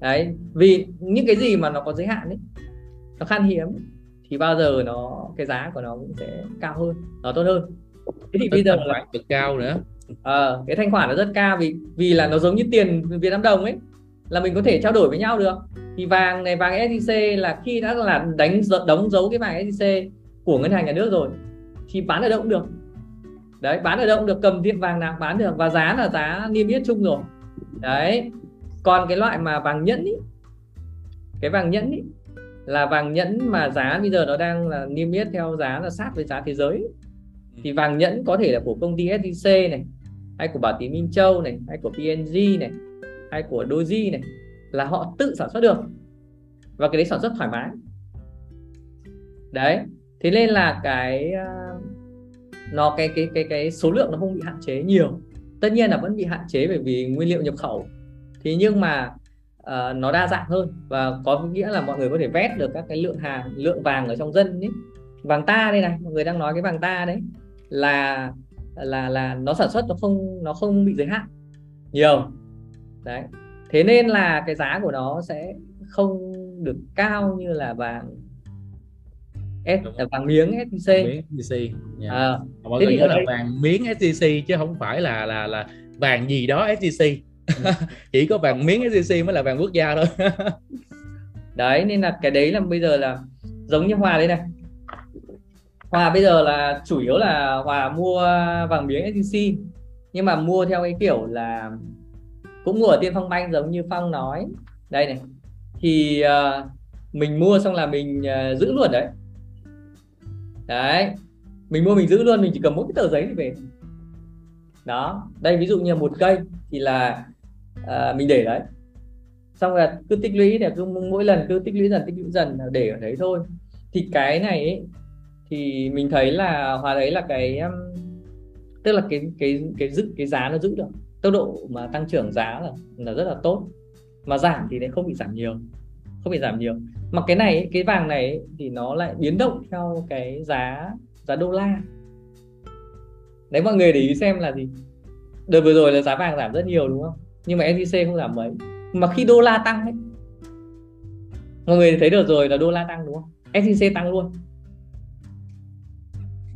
đấy vì những cái gì mà nó có giới hạn ấy nó khan hiếm thì bao giờ nó cái giá của nó cũng sẽ cao hơn nó tốt hơn. Thế thì bây giờ là cực cao nữa. À, cái thanh khoản nó rất cao vì vì là nó giống như tiền Việt Nam đồng ấy là mình có thể trao đổi với nhau được. Thì vàng này vàng SJC là khi đã là đánh đóng dấu cái vàng SJC của ngân hàng nhà nước rồi thì bán ở đâu cũng được. Đấy bán ở đâu cũng được cầm tiệm vàng nào bán được và giá là giá niêm yết chung rồi. Đấy còn cái loại mà vàng nhẫn ý, cái vàng nhẫn ý, là vàng nhẫn mà giá bây giờ nó đang là niêm yết theo giá là sát với giá thế giới. Thì vàng nhẫn có thể là của công ty SJC này hay của Bảo Tín Minh Châu này hay của PNG này hay của Doji này là họ tự sản xuất được. Và cái đấy sản xuất thoải mái. Đấy thế nên là cái ờ, nó cái cái cái cái số lượng nó không bị hạn chế nhiều. Tất nhiên là vẫn bị hạn chế bởi vì nguyên liệu nhập khẩu. Thì nhưng mà uh, nó đa dạng hơn và có nghĩa là mọi người có thể vét được các cái lượng hàng lượng vàng ở trong dân ấy. Vàng ta đây này mọi người đang nói cái vàng ta đấy là là là nó sản xuất nó không nó không bị giới hạn nhiều. Đấy. Thế nên là cái giá của nó sẽ không được cao như là vàng. S, là vàng miếng SJC miếng SJC yeah. à, mọi người nhớ là vàng miếng SJC chứ không phải là là là vàng gì đó SJC ừ. chỉ có vàng miếng SJC mới là vàng quốc gia thôi. Đấy nên là cái đấy là bây giờ là giống như Hòa đây này. Hòa bây giờ là chủ yếu là Hòa mua vàng miếng SJC nhưng mà mua theo cái kiểu là cũng mua ở Tiên Phong Banh giống như Phong nói. Đây này. Thì uh, mình mua xong là mình uh, giữ luôn đấy đấy. Mình mua mình giữ luôn mình chỉ cầm mỗi cái tờ giấy thì về. Đó. Đây ví dụ như một cây thì là à, mình để đấy. Xong rồi cứ tích lũy để cứ mỗi lần cứ tích lũy dần tích lũy dần để ở đấy thôi. Thì cái này ấy, thì mình thấy là hòa đấy là cái tức là cái cái cái giữ cái giá nó giữ được. Tốc độ mà tăng trưởng giá là là rất là tốt. Mà giảm thì lại không bị giảm nhiều. Không bị giảm nhiều mà cái này cái vàng này thì nó lại biến động theo cái giá giá đô la. Đấy, mọi người để ý xem là gì. Đợt vừa rồi là giá vàng giảm rất nhiều, đúng không? Nhưng mà SJC không giảm mấy. Mà khi đô la tăng ấy, mọi người thấy được rồi là đô la tăng, đúng không? SJC tăng luôn.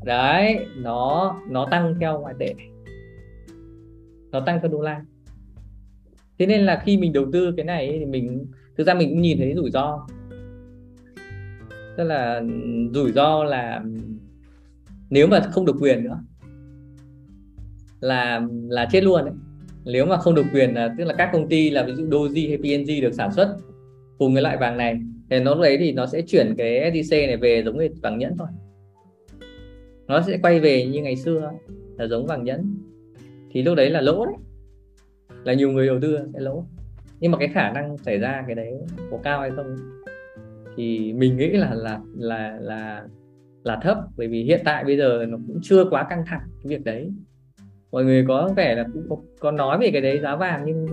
Đấy, nó nó tăng theo ngoại tệ. Nó tăng theo đô la. Thế nên là khi mình đầu tư cái này thì mình, thực ra mình cũng nhìn thấy rủi ro tức là rủi ro là nếu mà không được quyền nữa, là là chết luôn đấy. Nếu mà không được quyền là, tức là các công ty là ví dụ Doji hay PNG được sản xuất cùng cái loại vàng này, thì nó đấy thì nó sẽ chuyển cái SJC này về giống như vàng nhẫn thôi. Nó sẽ quay về như ngày xưa, là giống vàng nhẫn. Thì lúc đấy là lỗ đấy. Là nhiều người đầu tư sẽ lỗ. Nhưng mà cái khả năng xảy ra cái đấy có cao hay không? Thì mình nghĩ là là là là là thấp. Bởi vì hiện tại bây giờ nó cũng chưa quá căng thẳng cái việc đấy. Mọi người có vẻ là cũng có, có nói về cái đấy giá vàng nhưng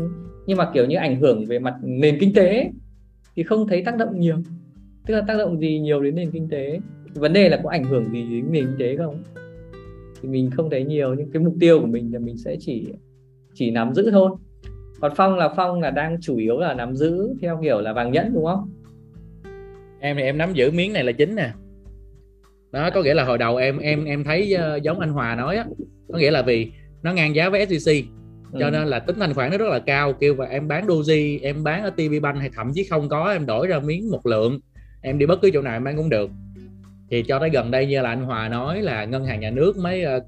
nhưng mà kiểu như ảnh hưởng về mặt nền kinh tế thì không thấy tác động nhiều. Tức là tác động gì nhiều đến nền kinh tế? Vấn đề là có ảnh hưởng gì đến nền kinh tế không? Thì mình không thấy nhiều nhưng cái mục tiêu của mình là mình sẽ chỉ chỉ nắm giữ thôi. Còn phong là phong là đang chủ yếu là nắm giữ theo kiểu là vàng nhẫn đúng không? Em thì em nắm giữ miếng này là chính nè. Đó có nghĩa là hồi đầu em em em thấy uh, giống anh Hòa nói á có nghĩa là vì nó ngang giá với SCC cho ừ. nên là tính thanh khoản nó rất là cao kêu và em bán doji em bán ở TV Bank hay thậm chí không có em đổi ra miếng một lượng em đi bất cứ chỗ nào em bán cũng được. Thì cho tới gần đây như là anh Hòa nói là ngân hàng nhà nước mới uh,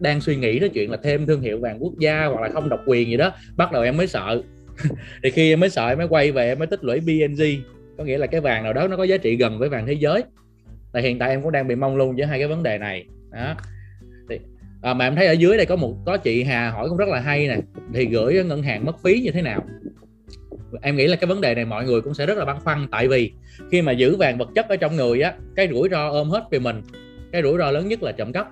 đang suy nghĩ đến chuyện là thêm thương hiệu vàng quốc gia hoặc là không độc quyền gì đó bắt đầu em mới sợ. Thì khi em mới sợ em mới quay về em mới tích lũy BNG có nghĩa là cái vàng nào đó nó có giá trị gần với vàng thế giới. Là hiện tại em cũng đang bị mong luôn với hai cái vấn đề này. Đó. Thì, à, mà em thấy ở dưới đây có một có chị Hà hỏi cũng rất là hay nè. Thì gửi ngân hàng mất phí như thế nào? Em nghĩ là cái vấn đề này mọi người cũng sẽ rất là băn khoăn. Tại vì khi mà giữ vàng vật chất ở trong người á cái rủi ro ôm hết về mình cái rủi ro lớn nhất là trộm cắp.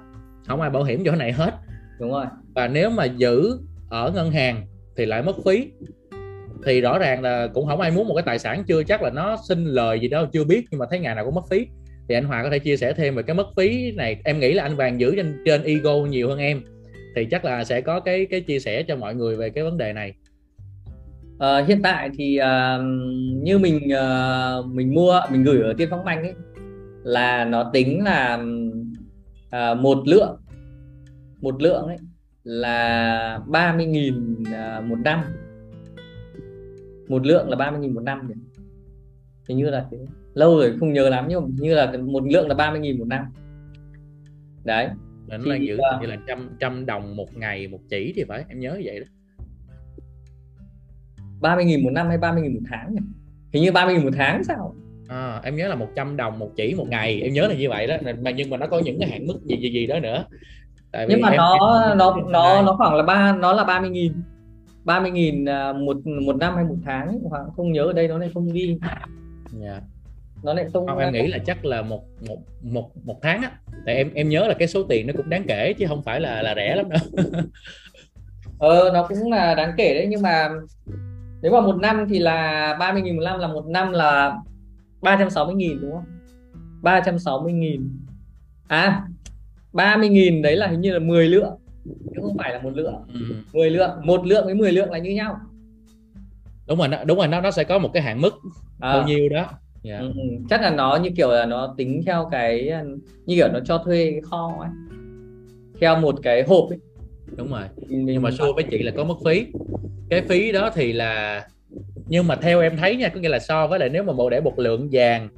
Không ai bảo hiểm chỗ này hết. Đúng rồi. Và nếu mà giữ ở ngân hàng thì lại mất phí thì rõ ràng là cũng không ai muốn một cái tài sản chưa chắc là nó sinh lời gì đó chưa biết nhưng mà thấy ngày nào cũng mất phí. Thì anh Hòa có thể chia sẻ thêm về cái mất phí này. Em nghĩ là anh Vàng giữ trên trên ego nhiều hơn em thì chắc là sẽ có cái cái chia sẻ cho mọi người về cái vấn đề này. À, hiện tại thì uh, như mình uh, mình mua mình gửi ở tiên phong banh ấy là nó tính là uh, một lượng một lượng ấy là 30.000 uh, một năm một lượng là 30.000 một năm nhỉ? Hình như là thế lâu rồi không nhớ lắm nhưng mà như là một lượng là 30.000 một năm. Đấy. Nó thì, đang giữ uh, như là trăm trăm đồng một ngày một chỉ thì phải em nhớ vậy đó. 30.000 một năm hay 30.000 một tháng nhỉ? hình như 30.000 một tháng sao? À, em nhớ là 100 đồng một chỉ một ngày em nhớ là như vậy đó. Mà nhưng mà nó có những cái hạn mức gì gì gì đó nữa. Tại nhưng mà em, nó em, nó nó nó khoảng là ba nó là 30 nghìn 30 nghìn à, một một năm hay một tháng hoặc không nhớ ở đây nó lại không ghi. Yeah. Dạ. nó lại không, không em nghĩ là chắc là một một một một tháng á. Tại em em nhớ là cái số tiền nó cũng đáng kể chứ không phải là là rẻ lắm đâu. Ờ nó cũng là đáng kể đấy nhưng mà nếu mà một năm thì là 30 nghìn một năm là một năm là 360 nghìn đúng không? 360 nghìn. À 30 nghìn đấy là hình như là 10 lượng không phải là một lượng ừ. 10 lượng một lượng với 10 lượng là như nhau đúng rồi đúng rồi nó nó sẽ có một cái hạn mức à. bao nhiêu đó yeah. Dạ. ừ, ừ, chắc là nó như kiểu là nó tính theo cái như kiểu nó cho thuê cái kho ấy theo một cái hộp ấy đúng rồi nhưng mà so với chị là có mất phí cái phí đó thì là nhưng mà theo em thấy nha có nghĩa là so với lại nếu mà bộ để một lượng vàng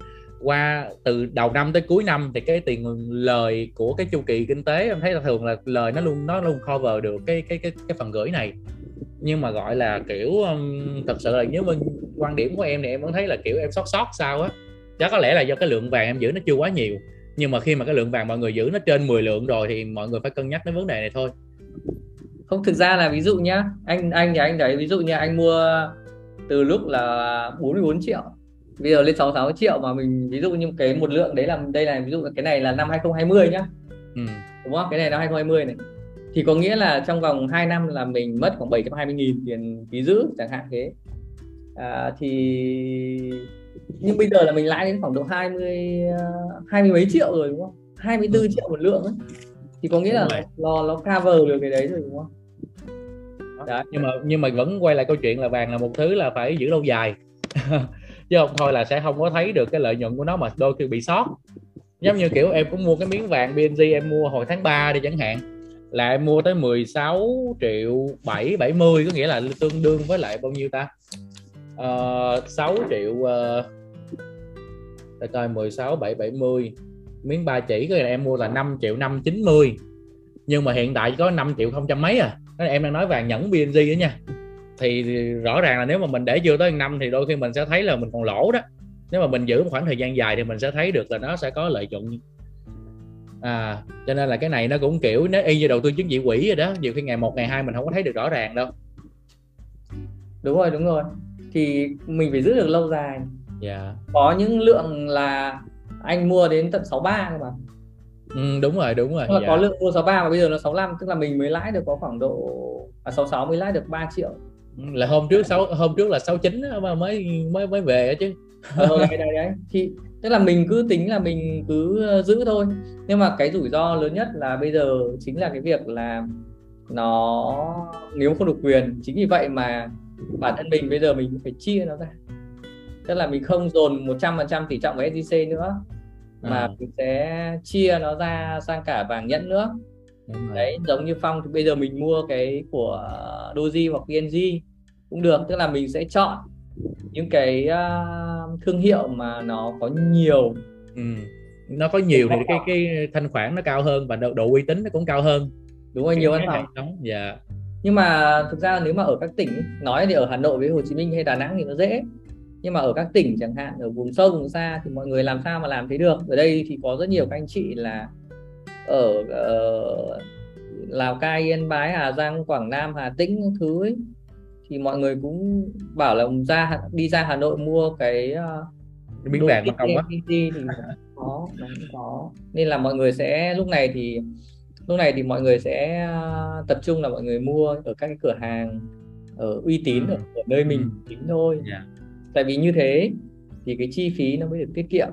qua từ đầu năm tới cuối năm thì cái tiền lời của cái chu kỳ kinh tế em thấy là thường là lời nó luôn nó luôn cover được cái cái cái cái phần gửi này. Nhưng mà gọi là kiểu um, thật sự là nếu bên quan điểm của em thì em vẫn thấy là kiểu em sót sót sao á. Chắc có lẽ là do cái lượng vàng em giữ nó chưa quá nhiều. Nhưng mà khi mà cái lượng vàng mọi người giữ nó trên 10 lượng rồi thì mọi người phải cân nhắc đến vấn đề này thôi. Không thực ra là ví dụ nhá anh anh thì anh đấy ví dụ như anh mua từ lúc là 44 triệu bây giờ lên 66 triệu mà mình ví dụ như cái một lượng đấy là đây là ví dụ cái này là năm 2020 nhá ừ. đúng không cái này năm 2020 này thì có nghĩa là trong vòng 2 năm là mình mất khoảng 720 nghìn tiền phí giữ chẳng hạn thế à, thì nhưng bây giờ là mình lãi đến khoảng độ 20 hai mươi mấy triệu rồi đúng không 24 ừ. triệu một lượng ấy. thì có nghĩa là nó, nó cover được cái đấy rồi đúng không đó. nhưng mà nhưng mà vẫn quay lại câu chuyện là vàng là một thứ là phải giữ lâu dài chứ không thôi là sẽ không có thấy được cái lợi nhuận của nó mà đôi khi bị sót. Giống như kiểu em cũng mua cái miếng vàng BNG em mua hồi tháng 3 đi chẳng hạn là em mua tới 16 triệu 7 70 có nghĩa là tương đương với lại bao nhiêu ta? Ờ, uh, 6 triệu uh, để coi 16 7 70 miếng ba chỉ có nghĩa là em mua là 5 triệu 5 90 nhưng mà hiện tại có 5 triệu không trăm mấy à. Em đang nói vàng nhẫn BNG đó nha thì rõ ràng là nếu mà mình để chưa tới năm thì đôi khi mình sẽ thấy là mình còn lỗ đó. Nếu mà mình giữ một khoảng thời gian dài thì mình sẽ thấy được là nó sẽ có lợi nhuận. À cho nên là cái này nó cũng kiểu nếu y như đầu tư chứng chỉ quỹ rồi đó. Nhiều khi ngày một ngày hai mình không có thấy được rõ ràng đâu. Đúng rồi đúng rồi. Thì mình phải giữ được lâu dài. Yeah. Dạ. có những lượng là anh mua đến tận 63 cơ mà. Ừ, đúng rồi đúng rồi dạ. có lượng mua 63 mà bây giờ nó 65 tức là mình mới lãi được có khoảng độ à, 66 mới lãi được 3 triệu là hôm trước sáu hôm trước là sáu chín mà mới mới mới về chứ ờ, đấy, đấy, đấy. thì tức là mình cứ tính là mình cứ ờ, giữ thôi nhưng mà cái rủi ro lớn nhất là bây giờ chính là cái việc là nó nếu không được quyền chính vì vậy mà bản thân mình bây giờ mình phải chia nó ra tức là mình không dồn 100% tỷ trọng vào SJC nữa mà à. mình sẽ chia nó ra sang cả vàng nhẫn nữa đấy giống như phong thì bây giờ mình mua cái của Doji hoặc PNG cũng được tức là mình sẽ chọn những cái uh, thương hiệu mà nó có nhiều. Ừ. nó có nhiều thì cái cái thanh khoản nó cao hơn và độ, độ uy tín nó cũng cao hơn. Đúng rồi nhiều hơn sống dạ. Nhưng mà thực ra nếu mà ở các tỉnh nói thì ở Hà Nội với Hồ Chí Minh hay Đà Nẵng thì nó dễ. Nhưng mà ở các tỉnh chẳng hạn ở vùng sâu vùng xa thì mọi người làm sao mà làm thế được. Ở đây thì có rất nhiều các anh chị là ở uh, Lào Cai Yên Bái Hà Giang Quảng Nam Hà Tĩnh thứ ấy thì mọi người cũng bảo là ra đi ra Hà Nội mua cái uh, miếng vàng mà không á thì có nó cũng có nên là mọi người sẽ lúc này thì lúc này thì mọi người sẽ ờ, tập trung là mọi người mua ở các cái cửa hàng ở uy tín ừ. ở, ở nơi mình ừ. chính thôi yeah. tại vì như thế thì cái chi phí nó mới được tiết kiệm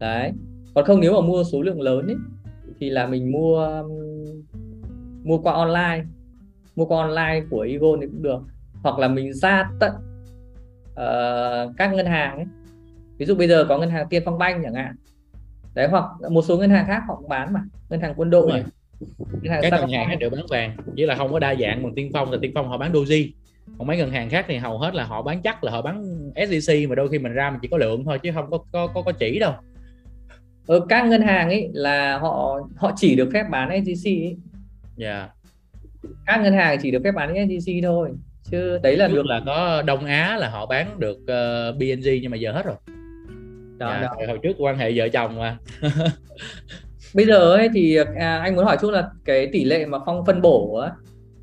đấy còn không nếu mà mua số lượng lớn ấy thì là mình mua mua qua online. Mua qua online của Egon thì cũng được. Hoặc là mình ra tận uh, các ngân hàng ấy. Ví dụ bây giờ có ngân hàng Tiên Phong Banh chẳng hạn. Đấy hoặc một số ngân hàng khác họ cũng bán mà. Ngân hàng quân đội. Này ngân hàng các ngân hàng đều bán vàng. Với là không có đa dạng bằng Tiên Phong là Tiên Phong họ bán doji. Còn mấy ngân hàng khác thì hầu hết là họ bán chắc là họ bán SJC mà đôi khi mình ra mình chỉ có lượng thôi chứ không có có có, có chỉ đâu ở ờ, các ngân hàng ấy là họ họ chỉ được phép bán SJC ấy. Yeah. Các ngân hàng chỉ được phép bán SJC thôi chứ đấy là được là có Đông Á là họ bán được uh, ờ, BNG nhưng mà giờ hết rồi. Đó, yeah, đó. hồi trước quan hệ vợ chồng mà. Bây giờ ấy thì à, anh muốn hỏi chút là cái tỷ lệ mà Phong phân bổ á,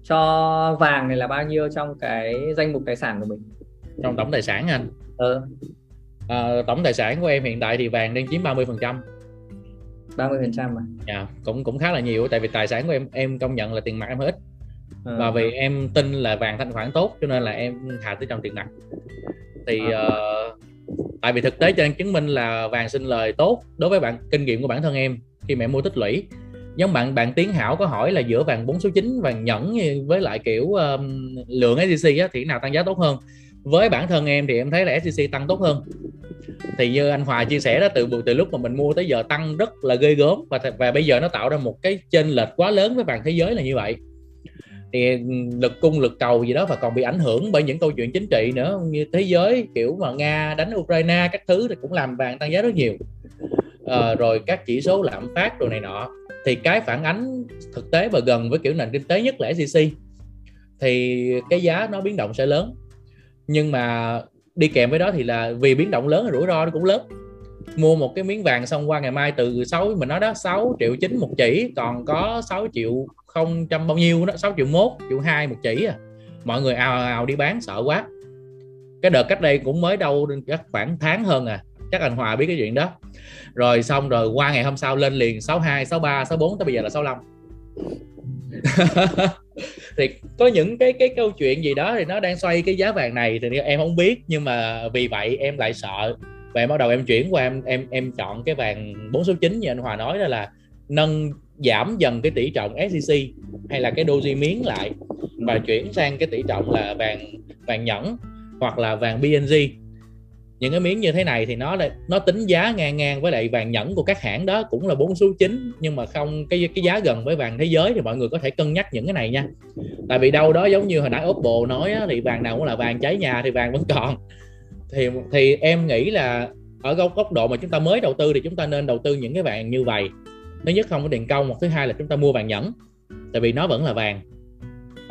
cho vàng này là bao nhiêu trong cái danh mục tài sản của mình? Trong tổng tài sản anh. Ờ. À, tổng tài sản của em hiện tại thì vàng đang chiếm 30 phần trăm. 30 phần trăm mà dạ cũng cũng khá là nhiều tại vì tài sản của em em công nhận là tiền mặt em hơi ít. À. và vì em tin là vàng thanh khoản tốt cho nên là em hạ tới trong tiền mặt. Thì à. uh, tại vì thực tế cho anh chứng minh là vàng sinh lời tốt đối với bạn kinh nghiệm của bản thân em khi em mua tích lũy. Giống bạn bạn tiến hảo có hỏi là giữa vàng 4 số 9 vàng nhẫn với lại kiểu um, lượng SJC á, thì nào tăng giá tốt hơn với bản thân em thì em thấy là SJC tăng tốt hơn. Thì như anh Hòa chia sẻ đó từ từ lúc mà mình mua tới giờ tăng rất là ghê gớm và và bây giờ nó tạo ra một cái chênh lệch quá lớn với vàng thế giới là như vậy. Thì lực cung lực cầu gì đó và còn bị ảnh hưởng bởi những câu chuyện chính trị nữa. Như thế giới kiểu mà nga đánh ukraine các thứ thì cũng làm vàng tăng giá rất nhiều. À, rồi các chỉ số lạm phát đồ này nọ. Thì cái phản ánh thực tế và gần với kiểu nền kinh tế nhất là SCC thì cái giá nó biến động sẽ lớn nhưng mà đi kèm với đó thì là vì biến động lớn, rủi ro nó cũng lớn. Mua một cái miếng vàng xong qua ngày mai từ 6 mình nói đó 6 triệu chín một chỉ, còn có 6 triệu không trăm bao nhiêu đó 6 triệu mốt, triệu hai một chỉ à. Mọi người ào ào đi bán, sợ quá. Cái đợt cách đây cũng mới đâu chắc khoảng tháng hơn à. Chắc anh Hòa biết cái chuyện đó. Rồi xong rồi qua ngày hôm sau lên liền 62 63 64 tới bây giờ là 65 thì có những cái cái câu chuyện gì đó thì nó đang xoay cái giá vàng này thì em không biết. Nhưng mà vì vậy em lại sợ. Và em bắt đầu em chuyển qua, em em em chọn cái vàng 4 số 9 như anh Hòa nói đó là nâng, giảm dần cái tỷ trọng SCC hay là cái doji miếng lại và chuyển sang cái tỷ trọng là vàng vàng nhẫn hoặc là vàng BNG những cái miếng như thế này thì nó là nó tính giá ngang ngang với lại vàng nhẫn của các hãng đó cũng là bốn số 9 nhưng mà không cái cái giá gần với vàng thế giới thì mọi người có thể cân nhắc những cái này nha. Tại vì đâu đó giống như hồi nãy Oppo nói á, thì vàng nào cũng là vàng cháy nhà thì vàng vẫn còn. Thì thì em nghĩ là ở góc góc độ mà chúng ta mới đầu tư thì chúng ta nên đầu tư những cái vàng như vậy. Thứ nhất không có tiền công một thứ hai là chúng ta mua vàng nhẫn tại vì nó vẫn là vàng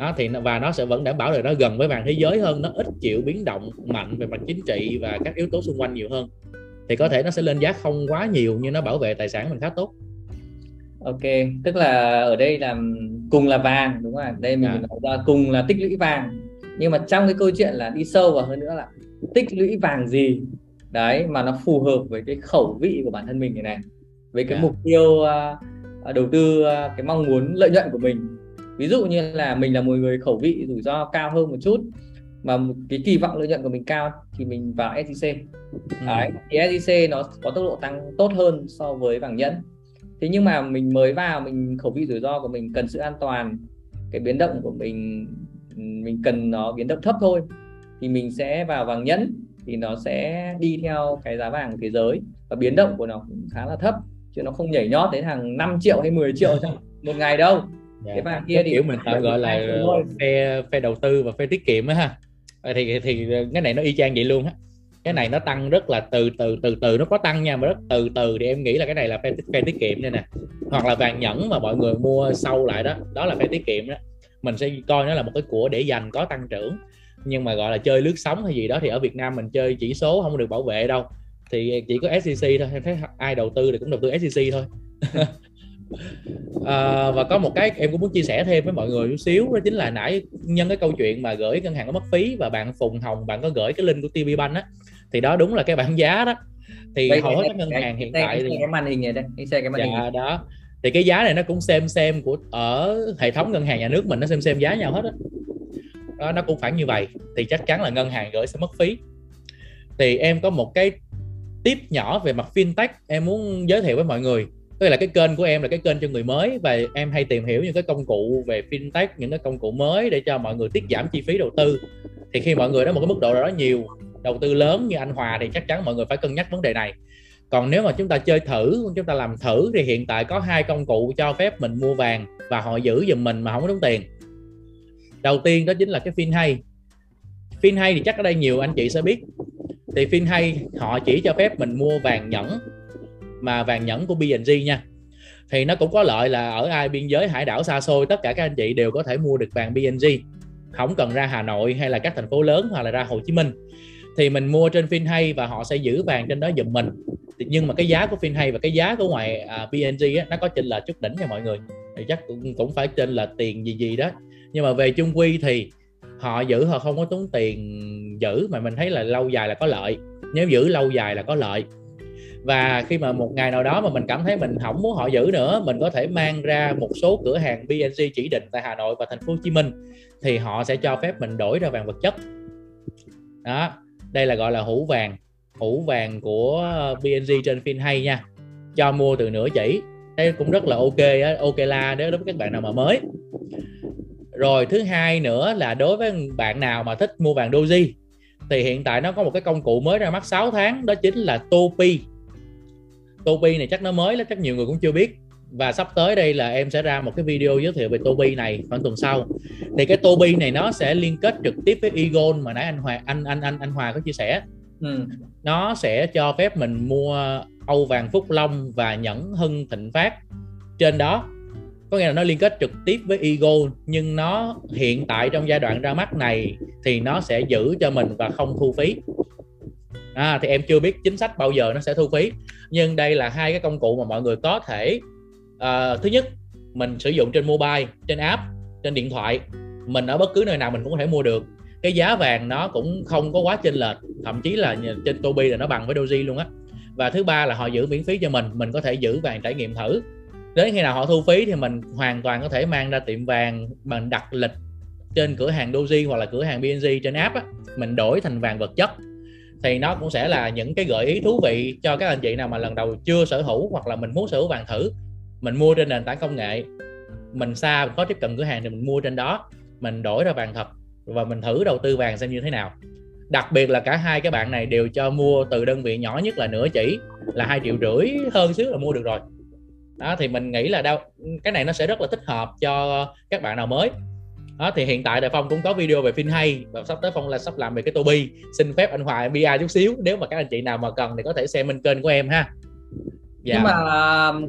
đó thì và nó sẽ vẫn đảm bảo được nó gần với vàng thế giới hơn nó ít chịu biến động mạnh về mặt chính trị và các yếu tố xung quanh nhiều hơn thì có thể nó sẽ lên giá không quá nhiều nhưng nó bảo vệ tài sản mình khá tốt ok tức là ở đây là cùng là vàng đúng không đây mình. Dạ. nói ra cùng là tích lũy vàng nhưng mà trong cái câu chuyện là đi sâu vào hơn nữa là tích lũy vàng gì đấy mà nó phù hợp với cái khẩu vị của bản thân mình này này với cái yeah. Dạ. mục tiêu uh, đầu tư uh, cái mong muốn lợi nhuận của mình ví dụ như là mình là một người khẩu vị rủi ro cao hơn một chút mà cái kỳ vọng lợi nhuận của mình cao thì mình vào SJC ừ. đấy thì SJC nó có tốc độ tăng tốt hơn so với vàng nhẫn. Thế nhưng mà mình mới vào mình khẩu vị rủi ro của mình cần sự an toàn cái biến động của mình mình cần nó biến động thấp thôi thì mình sẽ vào vàng nhẫn thì nó sẽ đi theo cái giá vàng thế giới và biến động của nó cũng khá là thấp chứ nó không nhảy nhót đến hàng 5 triệu hay 10 triệu trong một ngày đâu dạ. cái vàng kia thì kiểu mình tạm gọi là phe phe đầu tư và phe tiết kiệm á ha. Thì thì cái này nó y chang vậy luôn á. Cái này nó tăng rất là từ từ từ từ nó có tăng nha mà rất từ từ thì em nghĩ là cái này là phe, phe tiết kiệm đây nè. Hoặc là vàng nhẫn mà mọi người mua sâu lại đó đó là phe tiết kiệm đó. Mình sẽ coi nó là một cái của để dành có tăng trưởng. Nhưng mà gọi là chơi lướt sóng hay gì đó thì ở Việt Nam mình chơi chỉ số không được bảo vệ đâu. Thì chỉ có SEC thôi em thấy ai đầu tư thì cũng đầu tư SEC thôi à, và có một cái em cũng muốn chia sẻ thêm với mọi người chút xíu đó chính là nãy nhân cái câu chuyện mà gửi ngân hàng có mất phí và bạn Phùng Hồng bạn có gửi cái link của TV Bank á thì đó đúng là cái bảng giá đó. Thì đây, hầu hết các ngân hàng hiện tại thì cái màn hình này đây xe cái màn dạ, hình đó. Thì cái giá này nó cũng xem xem của ở hệ thống ngân hàng nhà nước mình nó xem xem giá nhau hết đó. đó nó cũng phải như vậy thì chắc chắn là ngân hàng gửi sẽ mất phí. Thì em có một cái tip nhỏ về mặt fintech em muốn giới thiệu với mọi người tức là cái kênh của em là cái kênh cho người mới và em hay tìm hiểu những cái công cụ về fintech, những cái công cụ mới để cho mọi người tiết giảm chi phí đầu tư. Thì khi mọi người đó một cái mức độ nào đó nhiều, đầu tư lớn như anh Hòa thì chắc chắn mọi người phải cân nhắc vấn đề này. Còn nếu mà chúng ta chơi thử, chúng ta làm thử thì hiện tại có hai công cụ cho phép mình mua vàng và họ giữ giùm mình mà không có đúng tiền. Đầu tiên đó chính là cái FinHay FinHay thì chắc ở đây nhiều anh chị sẽ biết. Thì FinHay họ chỉ cho phép mình mua vàng nhẫn mà vàng nhẫn của BNG nha. Thì nó cũng có lợi là ở ai biên giới hải đảo xa xôi tất cả các anh chị đều có thể mua được vàng BNG không cần ra Hà Nội hay là các thành phố lớn hoặc là ra Hồ Chí Minh. Thì mình mua trên FinHay và họ sẽ giữ vàng trên đó giùm mình. Nhưng mà cái giá của FinHay và cái giá của ngoài à, BNG á, nó có chênh lệch chút đỉnh nha mọi người. Thì chắc cũng, cũng phải chênh là tiền gì gì đó. Nhưng mà về chung quy thì họ giữ họ không có tốn tiền giữ mà mình thấy là lâu dài là có lợi. Nếu giữ lâu dài là có lợi và khi mà một ngày nào đó mà mình cảm thấy mình không muốn họ giữ nữa mình có thể mang ra một số cửa hàng BNG chỉ định tại Hà Nội và thành phố Hồ Chí Minh thì họ sẽ cho phép mình đổi ra vàng vật chất. Đó đây là gọi là hũ vàng hũ vàng của ờ, BNG trên FinHay nha. Cho mua từ nửa chỉ. Đây cũng rất là ok đó, ok la nếu đối với các bạn nào mà mới. Rồi thứ hai nữa là đối với bạn nào mà thích mua vàng doji thì hiện tại nó có một cái công cụ mới ra mắt 6 tháng đó chính là Topi. Topi này chắc nó mới lắm chắc nhiều người cũng chưa biết. Và sắp tới đây là em sẽ ra một cái video giới thiệu về Topi này khoảng tuần sau. Thì cái Topi này nó sẽ liên kết trực tiếp với Egon mà nãy anh Hòa anh anh anh anh Hòa có chia sẻ. Ừ. nó sẽ cho phép mình mua Âu vàng Phúc Long và nhẫn Hưng Thịnh Phát trên đó. Có nghĩa là nó liên kết trực tiếp với Ego nhưng nó hiện tại trong giai đoạn ra mắt này thì nó sẽ giữ cho mình và không thu phí à, thì em chưa biết chính sách bao giờ nó sẽ thu phí. Nhưng đây là hai cái công cụ mà mọi người có thể uh, thứ nhất mình sử dụng trên mobile trên app trên điện thoại. Mình ở bất cứ nơi nào mình cũng có thể mua được. Cái giá vàng nó cũng không có quá chênh lệch thậm chí là trên Tobi là nó bằng với Doji luôn á. Và thứ ba là họ giữ miễn phí cho mình mình có thể giữ vàng trải nghiệm thử. Đến khi nào họ thu phí thì mình hoàn toàn có thể mang ra tiệm vàng mình đặt lịch trên cửa hàng Doji hoặc là cửa hàng BNG trên app á, mình đổi thành vàng vật chất thì nó cũng sẽ là những cái gợi ý thú vị cho các anh chị nào mà lần đầu chưa sở hữu hoặc là mình muốn sở hữu vàng thử, mình mua trên nền tảng công nghệ. Mình xa mình có tiếp cận cửa hàng thì mình mua trên đó, mình đổi ra vàng thật và mình thử đầu tư vàng xem như thế nào. Đặc biệt là cả hai cái bạn này đều cho mua từ đơn vị nhỏ nhất là nửa chỉ, là hai triệu rưỡi hơn xíu là mua được rồi. Đó, thì mình nghĩ là đâu cái này nó sẽ rất là thích hợp cho các bạn nào mới đó thì hiện tại đại phong cũng có video về FinHay và sắp tới phong là sắp làm về cái Tobi xin phép anh Hòa MBA chút xíu nếu mà các anh chị nào mà cần thì có thể xem bên kênh của em ha dạ. nhưng mà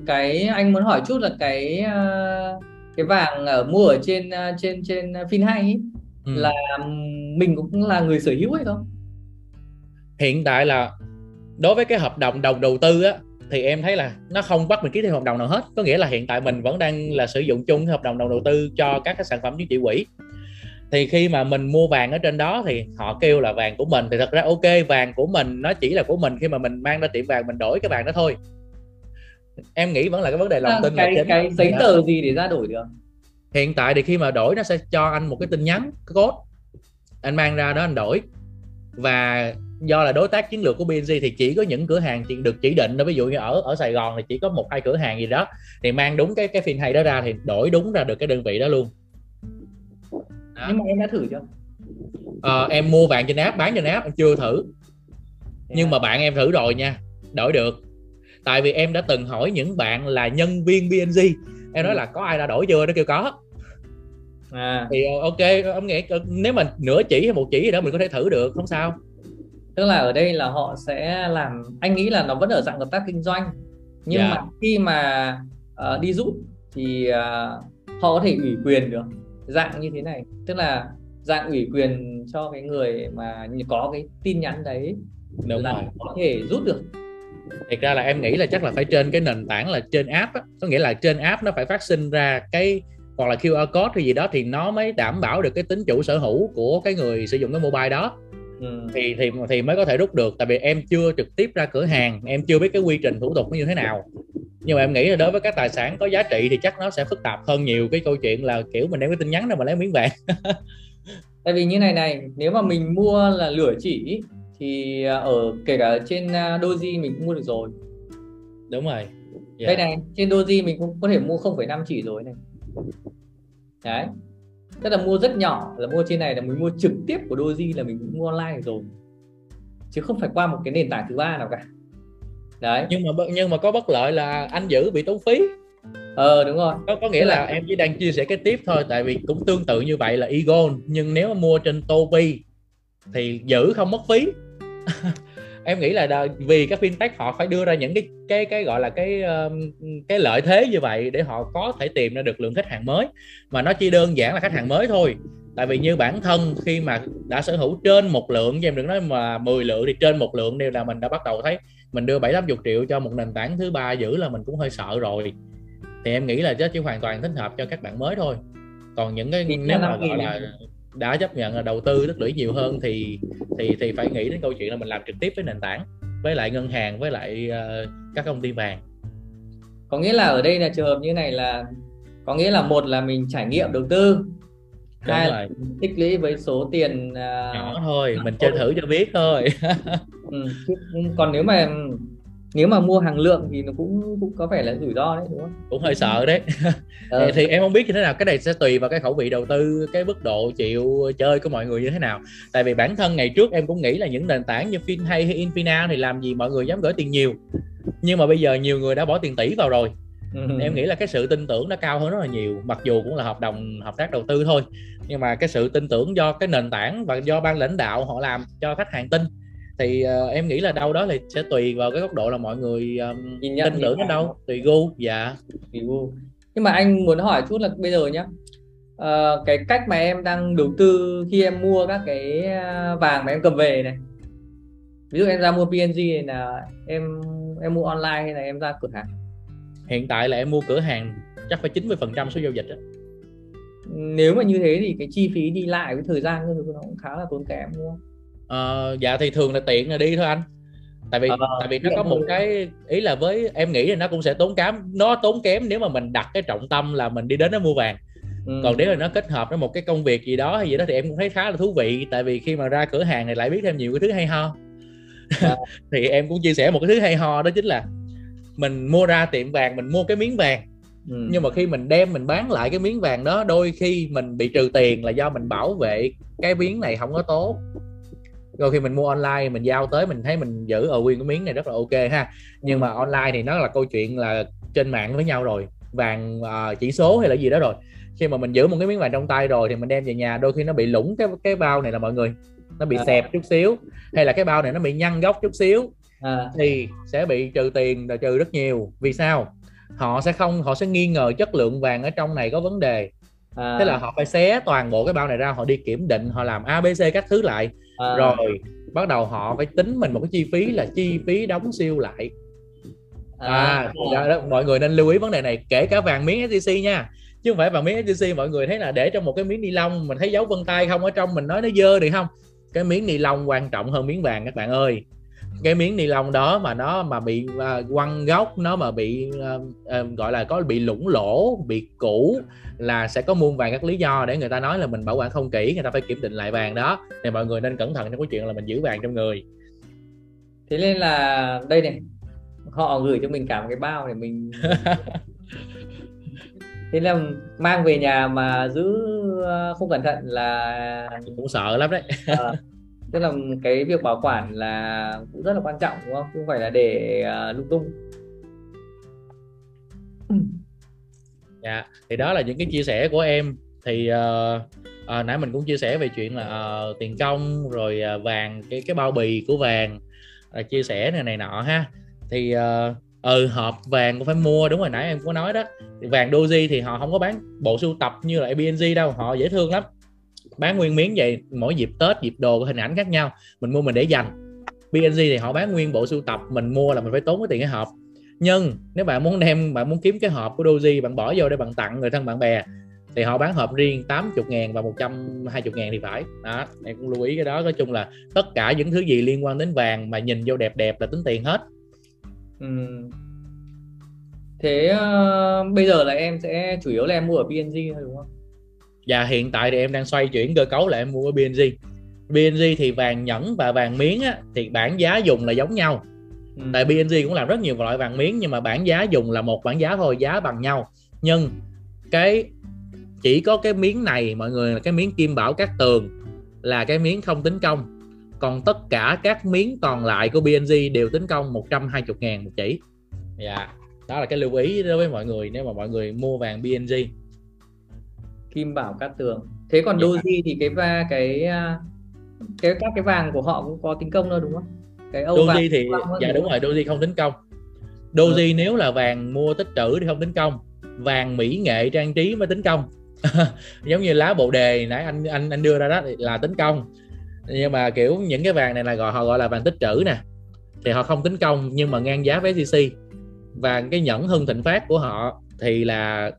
cái anh muốn hỏi chút là cái ờ, cái vàng ở mua ở trên ờ, trên trên FinHay ấy, ừ. là mình cũng là người sở hữu hay không hiện tại là đối với cái hợp đồng đồng đầu tư á thì em thấy là nó không bắt mình ký thêm hợp đồng nào hết. Có nghĩa là hiện tại mình vẫn đang là sử dụng chung hợp đồng đồng đầu tư cho các cái sản phẩm chứng chỉ quỹ thì khi mà mình mua vàng ở trên đó thì họ kêu là vàng của mình. Thì thật ra ok vàng của mình nó chỉ là của mình khi mà mình mang ra tiệm vàng mình đổi cái vàng đó thôi. Em nghĩ vẫn là cái vấn đề lòng à, tin cái, là cái giấy tờ gì để ra đổi được? Hiện tại thì khi mà đổi nó sẽ cho anh một cái tin nhắn cái code. Anh mang ra đó anh đổi. Và do là đối tác chiến lược của BNG thì chỉ có những cửa hàng chỉ được chỉ định. Đó ví dụ như ở ở Sài Gòn thì chỉ có một hai cửa hàng gì đó thì mang đúng cái cái phiên hay đó ra thì đổi đúng ra được cái đơn vị đó luôn. Đó. nhưng mà em đã thử chưa? À, em mua vàng trên app bán trên app em chưa thử. Nhưng mà bạn em thử rồi nha đổi được. Tại vì em đã từng hỏi những bạn là nhân viên BNG em nói ừ. là có ai đã đổi chưa? Nó kêu có. À. thì ờ, ok ông nghĩ nếu mà nửa chỉ hay một chỉ gì đó mình có thể thử được không sao tức là ở đây là họ sẽ làm anh nghĩ là nó vẫn ở dạng hợp tác kinh doanh nhưng yeah. Dạ. mà khi mà uh, đi rút thì uh, họ có thể ủy quyền được dạng như thế này tức là dạng ủy quyền cho cái người mà có cái tin nhắn đấy Đúng là rồi. có thể rút được Thật ra là em nghĩ là chắc là phải trên cái nền tảng là trên app á. có nghĩa là trên app nó phải phát sinh ra cái hoặc là QR code hay gì đó thì nó mới đảm bảo được cái tính chủ sở hữu của cái người sử dụng cái mobile đó ừ. thì thì thì mới có thể rút được. Tại vì em chưa trực tiếp ra cửa hàng em chưa biết cái quy trình thủ tục nó như thế nào. Nhưng mà em nghĩ là đối với các tài sản có giá trị thì chắc nó sẽ phức tạp hơn nhiều. Cái câu chuyện là kiểu mình đem cái tin nhắn đâu mà lấy miếng vàng. Tại vì như này này nếu mà mình mua là lửa chỉ thì à, ở kể cả trên à, Doji mình cũng mua được rồi. Đúng rồi. Yeah. đây này trên Doji mình cũng có thể mua 0,5 chỉ rồi này. Đấy tức là mua rất nhỏ là mua trên này là mình mua trực tiếp của Doji là mình cũng mua online rồi. Chứ không phải qua một cái nền tảng thứ ba nào cả. Đấy. Nhưng mà nhưng mà có bất lợi là anh giữ bị tốn phí. Ờ đúng rồi. Có có nghĩa là, là em chỉ đang chia sẻ cái tiếp thôi tại vì cũng tương tự như vậy là Egon. Nhưng nếu mà mua trên Topi thì giữ không mất phí em nghĩ là vì các fintech họ phải đưa ra những cái cái cái gọi là cái cái lợi thế như vậy để họ có thể tìm ra được lượng khách hàng mới. Mà nó chỉ đơn giản là khách hàng mới thôi. Tại vì như bản thân khi mà đã sở hữu trên một lượng chứ em đừng nói mà 10 lượng thì trên một lượng đều là mình đã bắt đầu thấy mình đưa bảy tám triệu cho một nền tảng thứ ba giữ là mình cũng hơi sợ rồi. Thì em nghĩ là chỉ hoàn toàn thích hợp cho các bạn mới thôi. Còn những cái nếu mà gọi là đã chấp nhận là đầu tư tích lũy nhiều hơn thì thì thì phải nghĩ đến câu chuyện là mình làm trực tiếp với nền tảng với lại ngân hàng với lại uh, các công ty vàng. Có nghĩa là ở đây là trường hợp như này là có nghĩa là một là mình trải nghiệm đầu tư Đúng hai là tích lũy với số tiền uh... nhỏ thôi mình chơi thử cho biết thôi. Ừ, còn nếu mà nếu mà mua hàng lượng thì nó cũng cũng có vẻ là rủi ro đấy đúng không? Cũng hơi sợ đấy. Ừ. thì em không biết như thế nào. Cái này sẽ tùy vào cái khẩu vị đầu tư cái mức độ chịu chơi của mọi người như thế nào. Tại vì bản thân ngày trước em cũng nghĩ là những nền tảng như FinHay hay Infina thì làm gì mọi người dám gửi tiền nhiều. Nhưng mà bây giờ nhiều người đã bỏ tiền tỷ vào rồi. Ừ. em nghĩ là cái sự tin tưởng nó cao hơn rất là nhiều mặc dù cũng là hợp đồng hợp tác đầu tư thôi. Nhưng mà cái sự tin tưởng do cái nền tảng và do ban lãnh đạo họ làm cho khách hàng tin thì uh, em nghĩ là đâu đó thì sẽ tùy vào cái góc độ là mọi người um, nhìn nhận tin tưởng đến đâu. Tùy gu dạ. Tùy gu. Nhưng mà anh muốn hỏi chút là bây giờ nhá uh, cái cách mà em đang đầu tư khi em mua các cái vàng mà em cầm về này. Ví dụ em ra mua PNG này là em em mua online hay là em ra cửa hàng? Hiện tại là em mua cửa hàng chắc phải 90 phần trăm số giao dịch đó nếu mà như thế thì cái chi phí đi lại với thời gian nó cũng khá là tốn kém đúng không uh, dạ thì thường là tiện là đi thôi anh. Tại vì à, tại vì nó có một cái ý là với em nghĩ là nó cũng sẽ tốn kém. Nó tốn kém nếu mà mình đặt cái trọng tâm là mình đi đến nó mua vàng. Ừ. còn nếu mà nó kết hợp với một cái công việc gì đó hay gì đó thì em cũng thấy khá là thú vị. Tại vì khi mà ra cửa hàng này lại biết thêm nhiều cái thứ hay ho. À. thì em cũng chia sẻ một cái thứ hay ho đó chính là mình mua ra tiệm vàng mình mua cái miếng vàng. Ừ. nhưng mà khi mình đem mình bán lại cái miếng vàng đó đôi khi mình bị trừ tiền là do mình bảo vệ cái miếng này không có tốt rồi khi mình mua online mình giao tới mình thấy mình giữ ở nguyên cái miếng này rất là ok ha nhưng mà online thì nó là câu chuyện là trên mạng với nhau rồi vàng uh, chỉ số hay là gì đó rồi khi mà mình giữ một cái miếng vàng trong tay rồi thì mình đem về nhà đôi khi nó bị lủng cái cái bao này là mọi người nó bị à. xẹp chút xíu hay là cái bao này nó bị nhăn góc chút xíu à. thì sẽ bị trừ tiền rồi trừ rất nhiều vì sao họ sẽ không họ sẽ nghi ngờ chất lượng vàng ở trong này có vấn đề à. thế là họ phải xé toàn bộ cái bao này ra họ đi kiểm định họ làm abc các thứ lại à. rồi bắt đầu họ phải tính mình một cái chi phí là chi phí đóng siêu lại. À, à đó, mọi người nên lưu ý vấn đề này kể cả vàng miếng SJC nha. Chứ không phải vàng miếng SJC mọi người thấy là để trong một cái miếng ni lông mình thấy dấu vân tay không ở trong mình nói nó dơ thì không. Cái miếng ni lông quan trọng hơn miếng vàng các bạn ơi cái miếng ni lông đó mà nó mà bị uh, quăng góc nó mà bị uh, uh, gọi là có bị lủng lỗ bị cũ là sẽ có muôn vàng các lý do để người ta nói là mình bảo quản không kỹ người ta phải kiểm định lại vàng đó. Thì mọi người nên cẩn thận trong cái chuyện là mình giữ vàng trong người. Thế nên là đây này họ gửi cho mình cả một cái bao để mình thế là mang về nhà mà giữ không cẩn thận là cũng sợ lắm đấy. À, tức là cái việc bảo quản là cũng rất là quan trọng đúng không? Không phải là để uh, lung tung. Dạ thì đó là những cái chia sẻ của em. Thì uh, uh, nãy mình cũng chia sẻ về chuyện là uh, tiền công rồi uh, vàng cái cái bao bì của vàng uh, chia sẻ này này nọ ha. Thì uh, ừ hộp vàng cũng phải mua đúng rồi nãy em có nói đó. Vàng doji thì họ không có bán bộ sưu tập như là bng đâu họ dễ thương lắm bán nguyên miếng vậy mỗi dịp tết dịp đồ hình ảnh khác nhau mình mua mình để dành. PNG thì họ bán nguyên bộ sưu tập mình mua là mình phải tốn cái tiền cái hộp. Nhưng nếu bạn muốn đem bạn muốn kiếm cái hộp của Doji bạn bỏ vô để bạn tặng người thân bạn bè thì họ bán hộp riêng 80 ngàn và 120 ngàn thì phải. Đó em cũng lưu ý cái đó. Nói chung là tất cả những thứ gì liên quan đến vàng mà nhìn vô đẹp đẹp là tính tiền hết. Ừ. thế uh, bây giờ là em sẽ chủ yếu là em mua ở PNG thôi đúng không? Và hiện tại thì em đang xoay chuyển cơ cấu là em mua ở BNG BNG thì vàng nhẫn và vàng miếng á, thì bảng giá dùng là giống nhau. Ừ. tại BNG cũng làm rất nhiều loại vàng miếng nhưng mà bảng giá dùng là một bảng giá thôi giá bằng nhau. Nhưng cái chỉ có cái miếng này mọi người là cái miếng kim bảo cát tường là cái miếng không tính công. Còn tất cả các miếng còn lại của BNG đều tính công 120 ngàn một chỉ. Dạ đó là cái lưu ý đối với mọi người nếu mà mọi người mua vàng BNG kim bảo cát tường. Thế còn dạ. Doji thì cái va cái à, cái các cái vàng của họ cũng có tính công đâu đúng không? Cái Âu Doji thì dạ đúng rồi Doji không tính công. Doji ừ. nếu là vàng mua tích trữ thì không tính công. Vàng mỹ nghệ trang trí mới tính công. Giống như lá bồ đề nãy anh anh anh đưa ra đó là tính công. Nhưng mà kiểu những cái vàng này là gọi họ gọi là vàng tích trữ nè. Thì họ không tính công nhưng mà ngang giá với SCC và cái nhẫn hưng thịnh phát của họ thì là